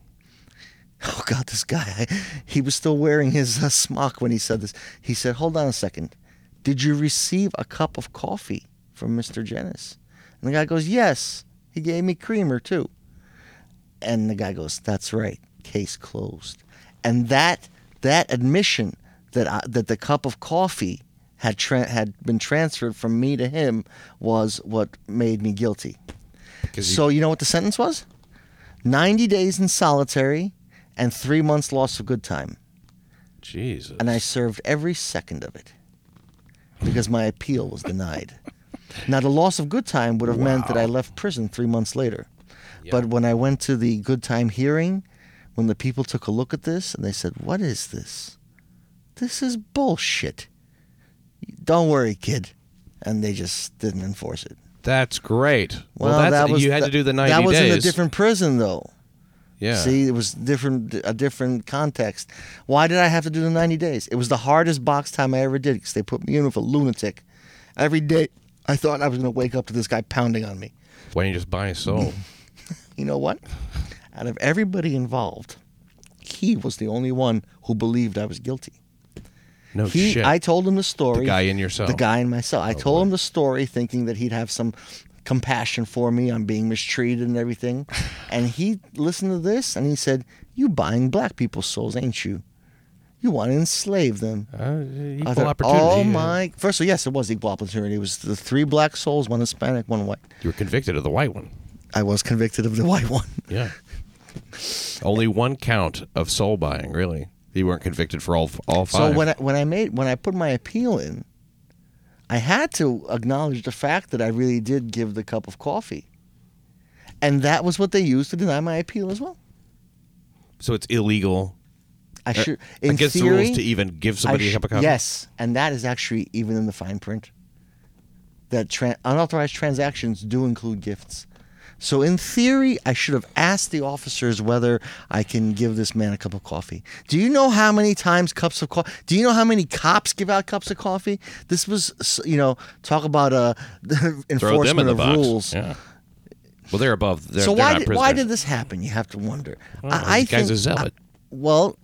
Oh God, this guy! He was still wearing his uh, smock when he said this. He said, "Hold on a second. Did you receive a cup of coffee from Mr. Genis?" And the guy goes, "Yes. He gave me creamer too." And the guy goes, "That's right. Case closed." And that that admission that I, that the cup of coffee had tra- had been transferred from me to him was what made me guilty. you- So you know what the sentence was? Ninety days in solitary and three months loss of good time. Jesus. And I served every second of it because my appeal was denied. Now, the loss of good time would have meant that I left prison three months later. But when I went to the good time hearing, when the people took a look at this and they said, What is this? This is bullshit. Don't worry, kid. And they just didn't enforce it. that's great. Well, Well, that's, that was you had to do the ninety days. That was days. in a different prison, though. yeah. See, it was different, a different context. Why did I have to do the 90 days? It was the hardest box time I ever did because they put me in with a lunatic. Every day, I thought I was going to wake up to this guy pounding on me. Why don't you just buy a soul? You know what? Out of everybody involved, he was the only one who believed I was guilty. No He, shit. I told him the story. the guy in your cell. The guy in my cell. I told him the story thinking that he'd have some compassion for me. I'm being mistreated and everything. and he listened to this and he said, You buying black people's souls, ain't you? You want to enslave them. Uh, equal thought, opportunity. Oh my! First of all, yes, it was equal opportunity. It was the three black souls, one Hispanic, one white. You were convicted of the white one. I was convicted of the white one. Yeah. Only one count of soul buying, really. You weren't convicted for all all five. So when I, when I made when I put my appeal in, I had to acknowledge the fact that I really did give the cup of coffee, and that was what they used to deny my appeal as well. so it's illegal I er, should in against theory the rules to even give somebody a cup of coffee. Yes, and that is actually even in the fine print. That tran unauthorized transactions do include gifts. So in theory, I should have asked the officers whether I can give this man a cup of coffee. Do you know how many times cups of coffee? Do you know how many cops give out cups of coffee? This was, you know, talk about uh, enforcement them in the of box. rules. Yeah. Well, they're above. They're, so they're why did, why did this happen? You have to wonder. Well, I, I guy's think, a zealot. well,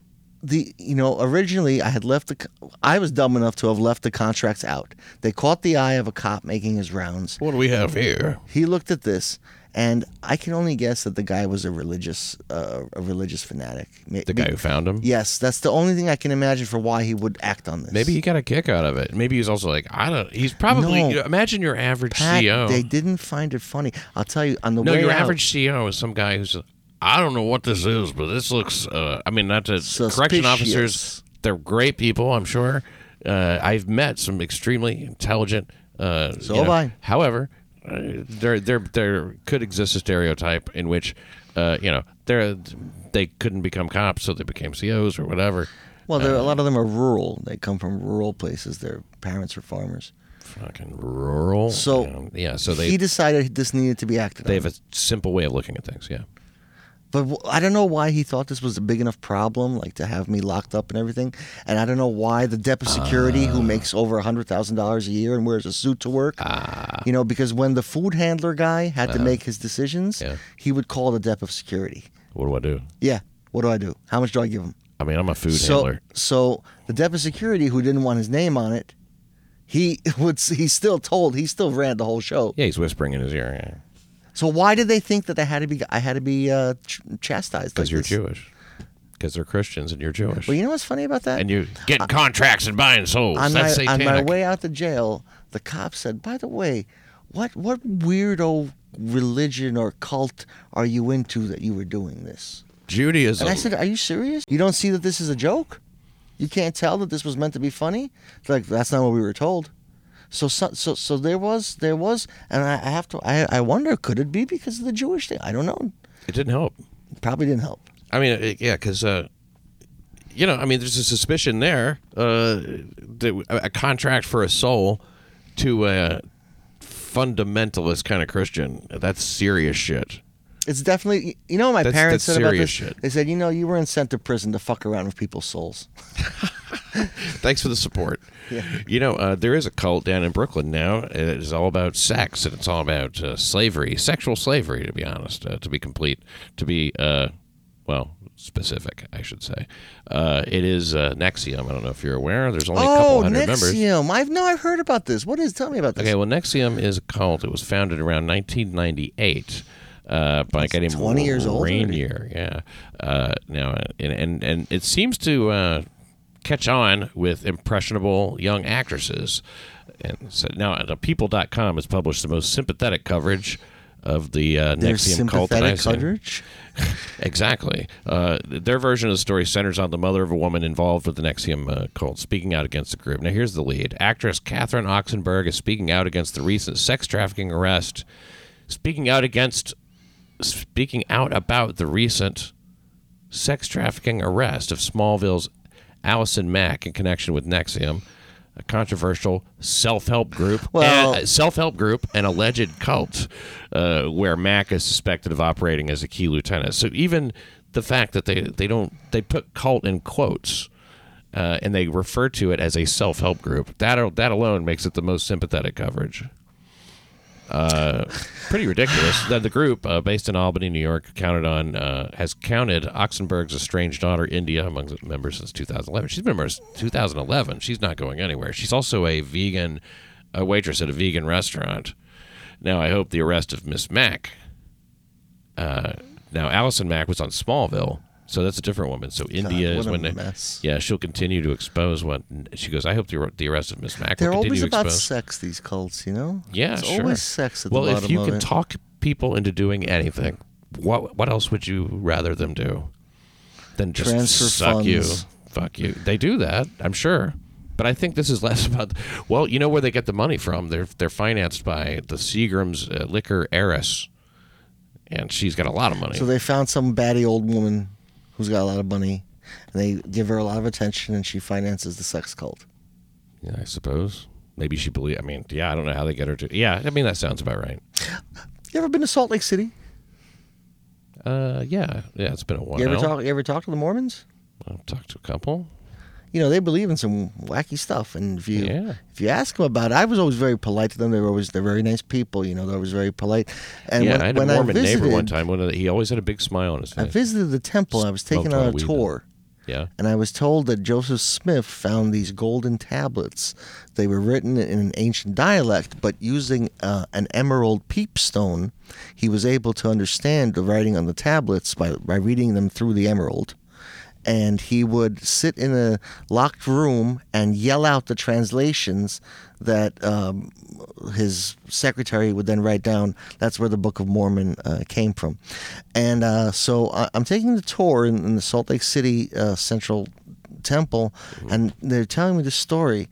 the you know originally I had left the I was dumb enough to have left the contracts out. They caught the eye of a cop making his rounds. What do we have here? He looked at this, and I can only guess that the guy was a religious uh, a religious fanatic. May- The guy who found him. Yes, that's the only thing I can imagine for why he would act on this. Maybe he got a kick out of it. Maybe he's also like, I don't. He's probably. No. you know, imagine your average Pat, CEO. they didn't find it funny. I'll tell you on the no, way your out, average CEO is some guy who's. I don't know what this is, but this looks. Uh, I mean, not to correction officers. They're great people, I'm sure. Uh, I've met some extremely intelligent. Uh, So you have know, I. However, uh, there there there could exist a stereotype in which, uh, you know, they they couldn't become cops, so they became COs or whatever. Well, there, a lot of them are rural. They come from rural places. Their parents are farmers. Fucking rural. So, know, yeah, so they he decided this needed to be acted they on. have a simple way of looking at things. Yeah. But I don't know why he thought this was a big enough problem, like to have me locked up and everything. And I don't know why the dep of security, Ah. who makes over a hundred thousand dollars a year and wears a suit to work, Ah. you know, because when the food handler guy had to make his decisions, Uh-huh. Yeah. he would call the dep of security. What do I do? Yeah, what do I do? How much do I give him? I mean, I'm a food so, handler. so the dep of security, who didn't want his name on it, he would. He still told. He still ran the whole show. Yeah, he's whispering in his ear. Yeah. So why did they think that I had to be? I had to be uh, ch- chastised? Because like you're this? Jewish. Because they're Christians and you're Jewish. Well, you know what's funny about that? and you're getting contracts and buying souls. on That's my, on my way out to jail, the cop said, "By the way, what what weirdo religion or cult are you into that you were doing this?" Judaism. And I said, "Are you serious? You don't see that this is a joke? You can't tell that this was meant to be funny?" It's like that's not what we were told. So so so, so there was there was, and I, I have to I I wonder could it be because of the Jewish thing? I don't know. it didn't help. Probably didn't help. I mean, it, yeah, because uh, you know, I mean, there's a suspicion there. Uh, that a contract for a soul to a fundamentalist kind of Christian. That's serious shit. It's definitely you know what my That's- parents that's said about serious this. shit. They said you know you were in sent to prison to fuck around with people's souls. Thanks for the support. Yeah. You know, uh, there is a cult down in Brooklyn now. It is all about sex and it's all about uh, slavery, sexual slavery, to be honest, uh, to be complete, to be, uh, well, specific, I should say. Uh, it is uh, NXIVM. I don't know if you're aware. There's only a couple oh, hundred members. NXIVM. I've no, I've heard about this. What is? Tell me about this. Okay, well, NXIVM is a cult. It was founded around 1998 uh, by named 20 years old already. Raniere. Yeah. Uh, now, and, and and it seems to uh, catch on with impressionable young actresses. And so now, uh, People.com has published the most sympathetic coverage of the uh, NXIVM cult that sympathetic I've seen. coverage. Exactly. Uh, their version of the story centers on the mother of a woman involved with the NXIVM uh, cult speaking out against the group. Now, here's the lead. Actress Catherine Oxenberg is speaking out against the recent sex trafficking arrest, speaking out against, speaking out about the recent sex trafficking arrest of Smallville's Allison Mack in connection with NXIVM, a controversial self-help group, Well- and, self-help group, and alleged cult, uh, where Mack is suspected of operating as a key lieutenant. So even the fact that they they don't they put cult in quotes. Uh, and they refer to it as a self-help group. That that alone makes it the most sympathetic coverage pretty ridiculous. that the group, uh, based in Albany, New York, counted on uh, has counted Oxenberg's estranged daughter India among the members since 2011. She's been a member since 2011. She's not going anywhere. She's also a vegan, a waitress at a vegan restaurant. Now, I hope the arrest of Miss Mack. Uh, now, Allison Mack was on Smallville, so that's a different woman. So India what is when mess. yeah, she'll continue to expose what she goes. I hope the, the arrest of Miss Mack They're will continue always to about expose. sex. These cults, you know. Yeah, it's sure. always sex at well, the if you of can it. talk people into doing anything, what what else would you rather them do than just Transfer suck you? Fuck you. They do that, I'm sure. But I think this is less about. Well, you know where they get the money from? They're they're financed by the Seagram's uh, liquor heiress, and she's got a lot of money. So they found some batty old woman who's got a lot of money, and they give her a lot of attention, and she finances the sex cult. yeah, I suppose. Maybe she believe. I mean, yeah, I don't know how they get her to. Yeah, I mean that sounds about right. You ever been to Salt Lake City? Uh, yeah, yeah, it's been a while. You ever talk? You ever talk to the Mormons? I've talked to a couple. You know they believe in some wacky stuff, and if you Yeah. if you ask them about it, I was always very polite to them. They were always they're very nice people. You know they're always very polite. And yeah, when, I had a Mormon visited, neighbor one time. One of the, he always had a big smile on his face. I visited the temple. I was taken on a tour. yeah, and I was told that Joseph Smith found these golden tablets. They were written in an ancient dialect, but using uh, an emerald peepstone, he was able to understand the writing on the tablets by, by reading them through the emerald. And he would sit in a locked room and yell out the translations that um, his secretary would then write down. That's where the Book of Mormon uh, came from. And uh, so I- I'm taking the tour in, in the Salt Lake City uh, Central Temple, and they're telling me the story.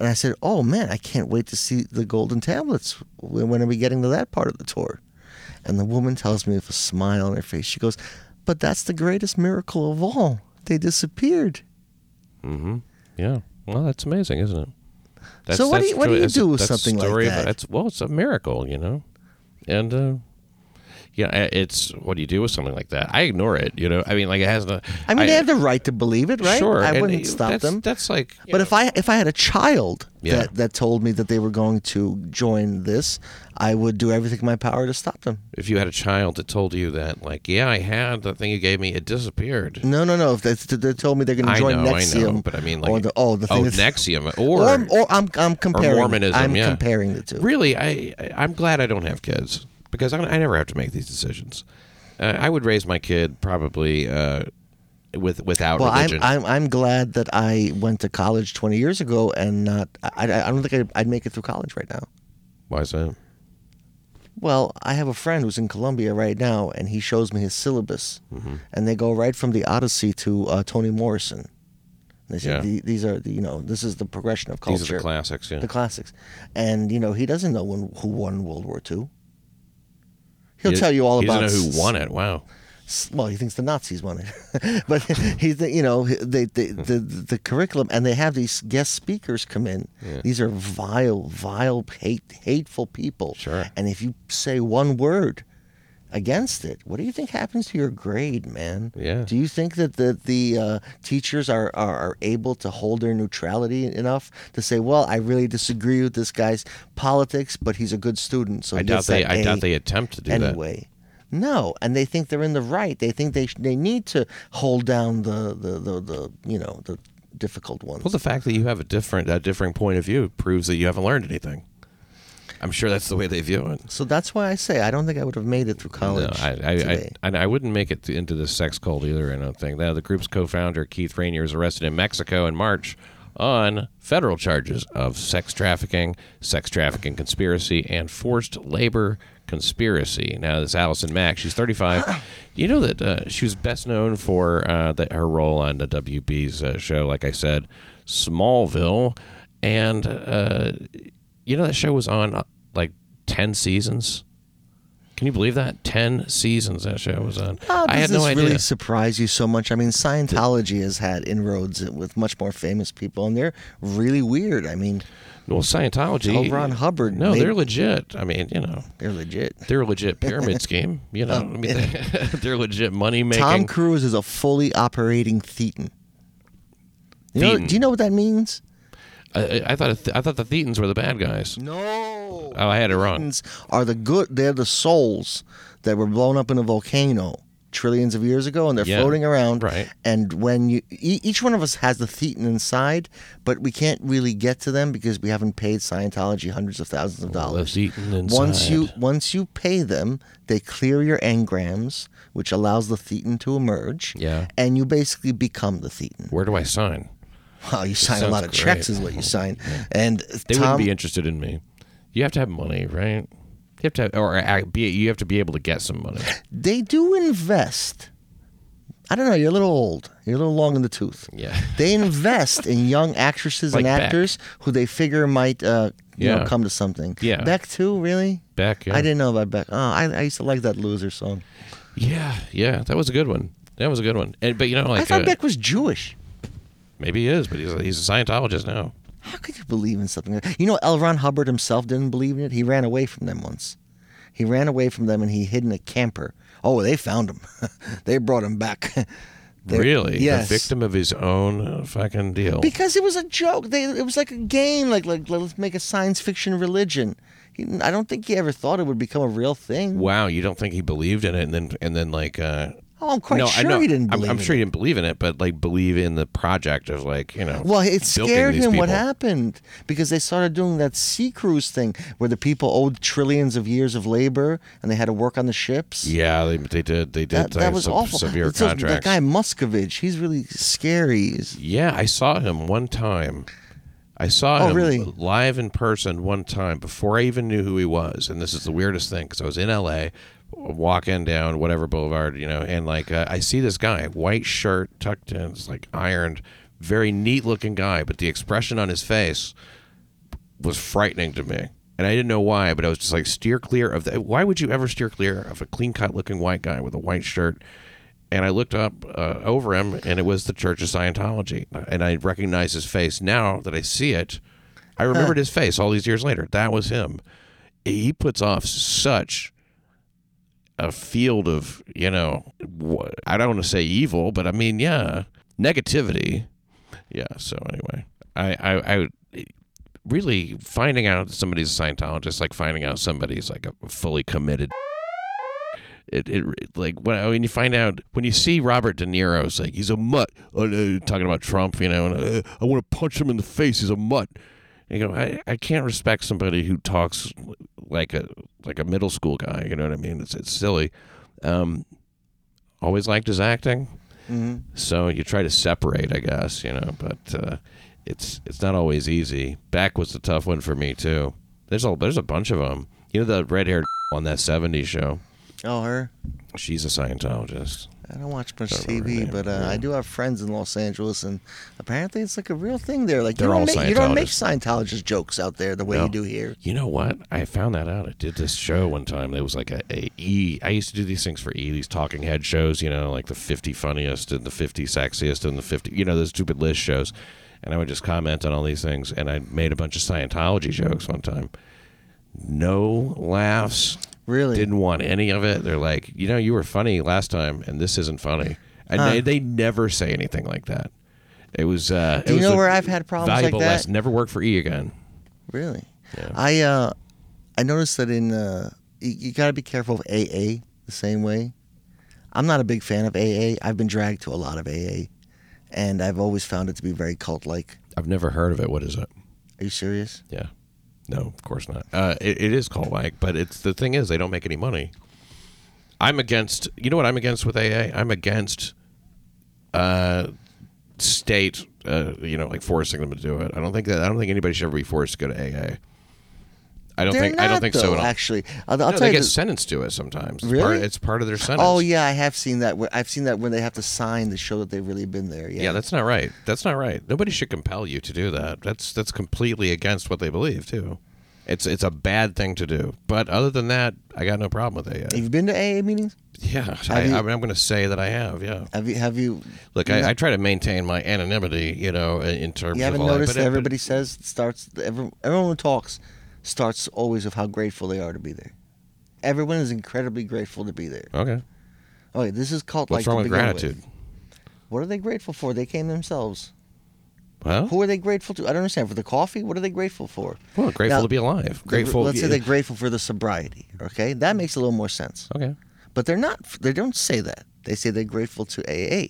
And I said, "Oh man, I can't wait to see the golden tablets. When when are we getting to that part of the tour?" And the woman tells me with a smile on her face, she goes, "But that's the greatest miracle of all. They disappeared." mm-hmm. yeah. Well, that's amazing, isn't it? That's, So what do you- what do you do with that's something like story that? About, it's, well, it's a miracle, you know, and uh, yeah, uh, it's what do you do with something like that? I ignore it, you know. I mean, like it has no. I mean, they have the right to believe it, right? Sure, I and wouldn't stop that's, them. That's like. But if I if I had a child Yeah. that, that told me that they were going to join this, I would do everything in my power to stop them. if you had a child that told you that, like, yeah, I had the thing you gave me, it disappeared. No, no, no. If they, they told me they're going to I join know, NXIVM, I know, but I mean, like, or the oh the thing oh, that's- NXIVM, or, or, or I'm I'm comparing Mormonism, I'm yeah. comparing the two. Really, I I- I'm glad I don't have kids because I, I never have to make these decisions. Uh, I would raise my kid probably uh, with without Well, I'm. I'm I'm glad that I went to college 20 years ago and not. I, I I don't think I'd, I'd make it through college right now. Why is that? Well, I have a friend who's in Columbia right now, and he shows me his syllabus, Mm-hmm. and they go right from the Odyssey to uh, Toni Morrison. They say Yeah. These are the, you know this is the progression of culture, These are the classics. Yeah. the classics, and you know he doesn't know when, who won World War II. He'll He- tell you all he about. doesn't know who won it. Wow. Well, he thinks the Nazis won it, but he's you know they, they hmm. the the curriculum and they have these guest speakers come in. These are vile, vile, hate, hateful people. Sure. And if you say one word against it, what do you think happens to your grade, man? Yeah. Do you think that the the uh, teachers are, are are able to hold their neutrality enough to say, well, I really disagree with this guy's politics, but he's a good student, so I doubt they. I A doubt they attempt to do that. anyway. No, and they think they're in the right. They think they sh- they need to hold down the the, the, the you know the difficult ones. Well, the fact that you have a different a differing point of view proves that you haven't learned anything. I'm sure that's the way they view it. so that's why I say I don't think I would have made it through No, college I, I, today. I, I, I wouldn't make it into the sex cult either. I don't think. Now, the group's co-founder Keith Raniere was arrested in Mexico in March on federal charges of sex trafficking, sex trafficking conspiracy, and forced labor conspiracy. Now, this Allison Mack. She's 35. you know that uh, she was best known for uh, the, her role on the WB's uh, show, like I said, Smallville, and uh, you know that show was on uh, like 10 seasons. Can you believe that? 10 seasons that show was on. How I had no this idea. really surprise you so much? I mean, Scientology has had inroads with much more famous people, and they're really weird. I mean, well, Scientology. L. Ron Hubbard No, made- they're legit. I mean, you know, they're legit. they're a legit pyramid scheme. You know, I mean, they're legit money making. Tom Cruise is a fully operating thetan. You know, Thetan. do you know what that means? I, I thought it- I thought the Thetans were the bad guys. No. Oh, I had it wrong. Thetans Are the good? They're the souls that were blown up in a volcano trillions of years ago, and they're Yeah, floating around. right. And when you, e- each one of us has the thetan inside, but we can't really get to them because we haven't paid Scientology hundreds of thousands of dollars. the thetan inside. Once you once you pay them, they clear your engrams, which allows the thetan to emerge. Yeah. And you basically become the thetan. Where do I sign? Wow, you sign a lot of great. checks, is what you sign. And They Tom, wouldn't be interested in me. You have to have money, right? You have to, have, or uh, be, you have to be able to get some money. They do invest. I don't know. You're a little old. You're a little long in the tooth. Yeah. They invest in young actresses and Like Beck. actors who they figure might, uh, you Yeah. know, come to something. Yeah. Beck too, really? Beck, yeah. I didn't know about Beck. Oh, I, I used to like that loser song. Yeah, yeah, that was a good one. That was a good one. And but you know, like I thought uh, Beck was Jewish. Maybe he is, but he's a, he's a Scientologist now. How could you believe in something? like You know, L. Ron Hubbard himself didn't believe in it. He ran away from them once. He ran away from them and he hid in a camper. Oh, they found him. they brought him back. Really, Yes. the victim of his own uh, fucking deal. Because it was a joke. They, it was like a game. Like, like let's make a science fiction religion. He, I don't think he ever thought it would become a real thing. wow, you don't think he believed in it, and then and then like. uh Oh, I'm quite no, sure I know. he didn't I'm. I'm in sure he didn't believe in it, but like believe in the project of like you know. Well, it scared him what happened because they started doing that sea cruise thing where the people owed trillions of years of labor and they had to work on the ships. Yeah, they, they did. They did. that, that was some awful. Severe So contracts. That guy Miscavige, he's really scary. He's- Yeah, I saw him one time. I saw Oh, him really? live in person one time before I even knew who he was. And this is the weirdest thing because I was in LA, walking down whatever boulevard, you know, and like uh, I see this guy, white shirt tucked in, it's like ironed, very neat looking guy, but the expression on his face was frightening to me. And I didn't know why, but I was just like, steer clear of that. Why would you ever steer clear of a clean cut looking white guy with a white shirt? And I looked up uh, over him, and it was the Church of Scientology. And I recognize his face now that I see it. I remembered his face all these years later. That was him. He puts off such a field of, you know, I don't want to say evil, but I mean, yeah, negativity. Yeah. So anyway, I, I, I really finding out somebody's a Scientologist, like finding out somebody's like a fully committed. It, it like when, when you find out when you see Robert De Niro, it's like he's a mutt. Uh, talking about Trump, you know, and uh, I want to punch him in the face. He's a mutt. You know, I, I can't respect somebody who talks like a like a middle school guy. You know what I mean? It's it's silly. Um, always liked his acting, so you try to separate, I guess. You know, but uh, it's it's not always easy. Back was a tough one for me too. There's a there's a bunch of them. You know the red haired on that '70s show. Oh, her. She's a Scientologist. I don't watch much Don't remember TV, name, but uh. I do have friends in Los Angeles, and apparently it's like a real thing there. Like They're you don't, all make, you don't make. Scientologist jokes out there the way No. you do here. You know what? I found that out. I did this show one time. It was like a, a E. I used to do these things for E, these talking head shows. You know, like the 50 funniest and the 50 sexiest and the 50. You know, those stupid list shows. And I would just comment on all these things. And I made a bunch of Scientology jokes one time. No laughs. Really? Didn't want any of it. They're like, you know, you were funny last time, and this isn't funny. And Huh. they, they never say anything like that. It was. Uh, it Do you was know where I've had problems like that? lesson. Never work for E again. Really? Yeah. I uh, I noticed that in uh, you, you got to be careful of AA the same way. I'm not a big fan of AA. I've been dragged to a lot of AA, and I've always found it to be very cult-like. I've never heard of it. What is it? Are you serious? Yeah. No, of course not. Uh, it, it is called like, but it's the thing is they don't make any money. I'm against. You know what I'm against with AA? I'm against uh, state. Uh, you know, like forcing them to do it. I don't think that. I don't think anybody should ever be forced to go to AA. I don't They're think. I don't think though, so at all. Actually, I'll, no, tell they you. get this- sentenced to it sometimes. It's Really? Part, it's part of their oh, sentence. Oh yeah, I have seen that. I've seen that when they have to sign to show that they've really been there. Yeah. Yeah, that's not right. That's not right. Nobody should compel you to do that. That's that's completely against what they believe too. It's it's a bad thing to do. But other than that, I got no problem with it. Have you been to AA meetings? Yeah, I, you- I'm going to say that I have. Yeah. Have you? Have you? Look, I, I try to maintain my anonymity, you know, in in terms You of haven't all that, noticed but- that but- everybody says starts. Every, everyone talks starts always with how grateful they are to be there. Everyone is incredibly grateful to be there. Okay. Oh, okay, this is cult What's like. wrong with gratitude? What are they grateful for? They came themselves. Well, Who are they grateful to? I don't understand. For the coffee? What are they grateful for? well, grateful Now, to be alive. Grateful. Let's say they're grateful for the sobriety. Okay, that makes a little more sense. Okay. But they're not. They don't say that. They say they're grateful to AA.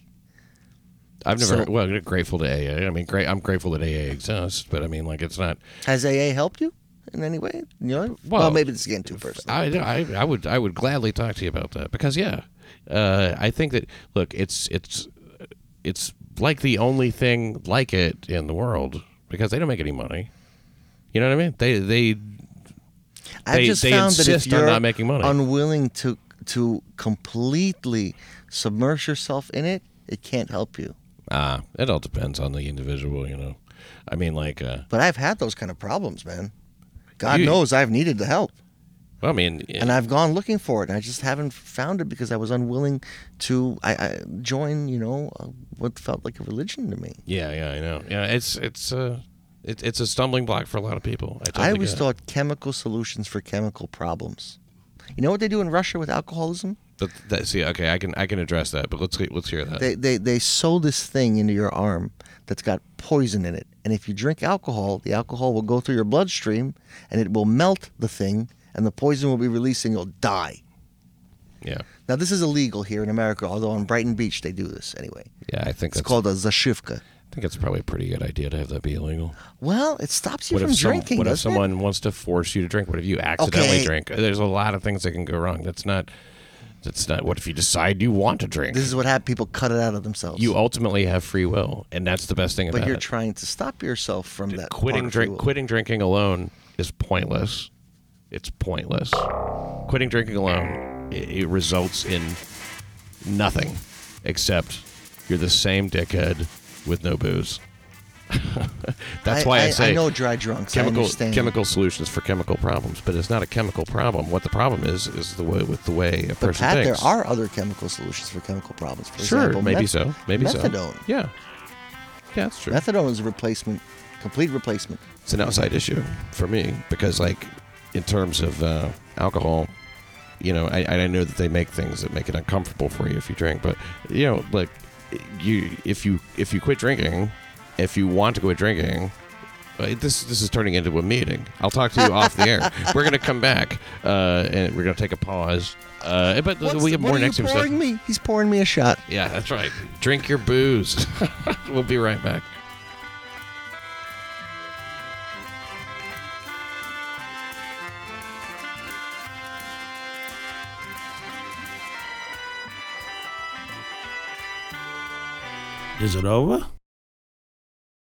I've never. So- well, grateful to AA. I mean, great. I'm grateful that AA exists, but I mean, like, it's not. Has AA helped you in any way? You know? Well, Well, maybe this is getting too personal. I, I, I would I would gladly talk to you about that because yeah, uh, I think that look it's it's it's like the only thing like it in the world because they don't make any money. You know what I mean? They they I've They- just they found that if you're not making money. unwilling to to completely submerge yourself in it, it can't help you. Ah, it all depends on the individual, you know. I mean, like, uh, But I've had those kind of problems, man. God You- knows I've needed the help. well, I mean, and I've gone looking for it, and I just haven't found it because I was unwilling to I, I join, you know, uh, what felt like a religion to me. yeah, yeah, I know. Yeah, it's it's uh, it, it's a stumbling block for a lot of people. I, I always thought chemical solutions for chemical problems. You know what they do in Russia with alcoholism? But that, see, okay, I can I can address that, but let's let's hear that. They, they they sew this thing into your arm that's got poison in it, and if you drink alcohol, the alcohol will go through your bloodstream, and it will melt the thing, and the poison will be released, and you'll die. yeah, Now this is illegal here in America, although in Brighton Beach they do this anyway. yeah, I think It's that's called a zashivka. I think it's probably a pretty good idea to have that be illegal. Well, it stops you What from some, drinking. What if doesn't it? someone wants to force you to drink? What if you accidentally Okay. drink? There's a lot of things that can go wrong. That's not. That's not. What if you decide you want to drink? This is what happened. People cut it out of themselves. you ultimately have free will, and that's the best thing about it. but you're it. trying to stop yourself from that. quitting drink quitting drinking alone is pointless. It's pointless. Quitting drinking alone it, it results in nothing except you're the same dickhead with no booze. That's why I, say I know dry drunks. I chemical chemical solutions for chemical problems, but it's not a chemical problem. What the problem is is the way with the way a But person Pat, thinks. there are other chemical solutions for chemical problems. For sure, example, maybe meth- so, maybe so. methadone. Yeah, yeah, that's true. Methadone is a replacement, complete replacement. it's an outside issue for me because like in terms of uh, alcohol you know I, I know that they make things that make it uncomfortable for you if you drink but you know like you if you if you quit drinking if you want to go drinking uh, this this is turning into a meeting. I'll talk to you off the air. We're gonna come back uh, and we're gonna take a pause. Uh, but What's we have what more next episode. pouring me? He's pouring me a shot. Yeah, that's right. Drink your booze. we'll be right back. Is it over?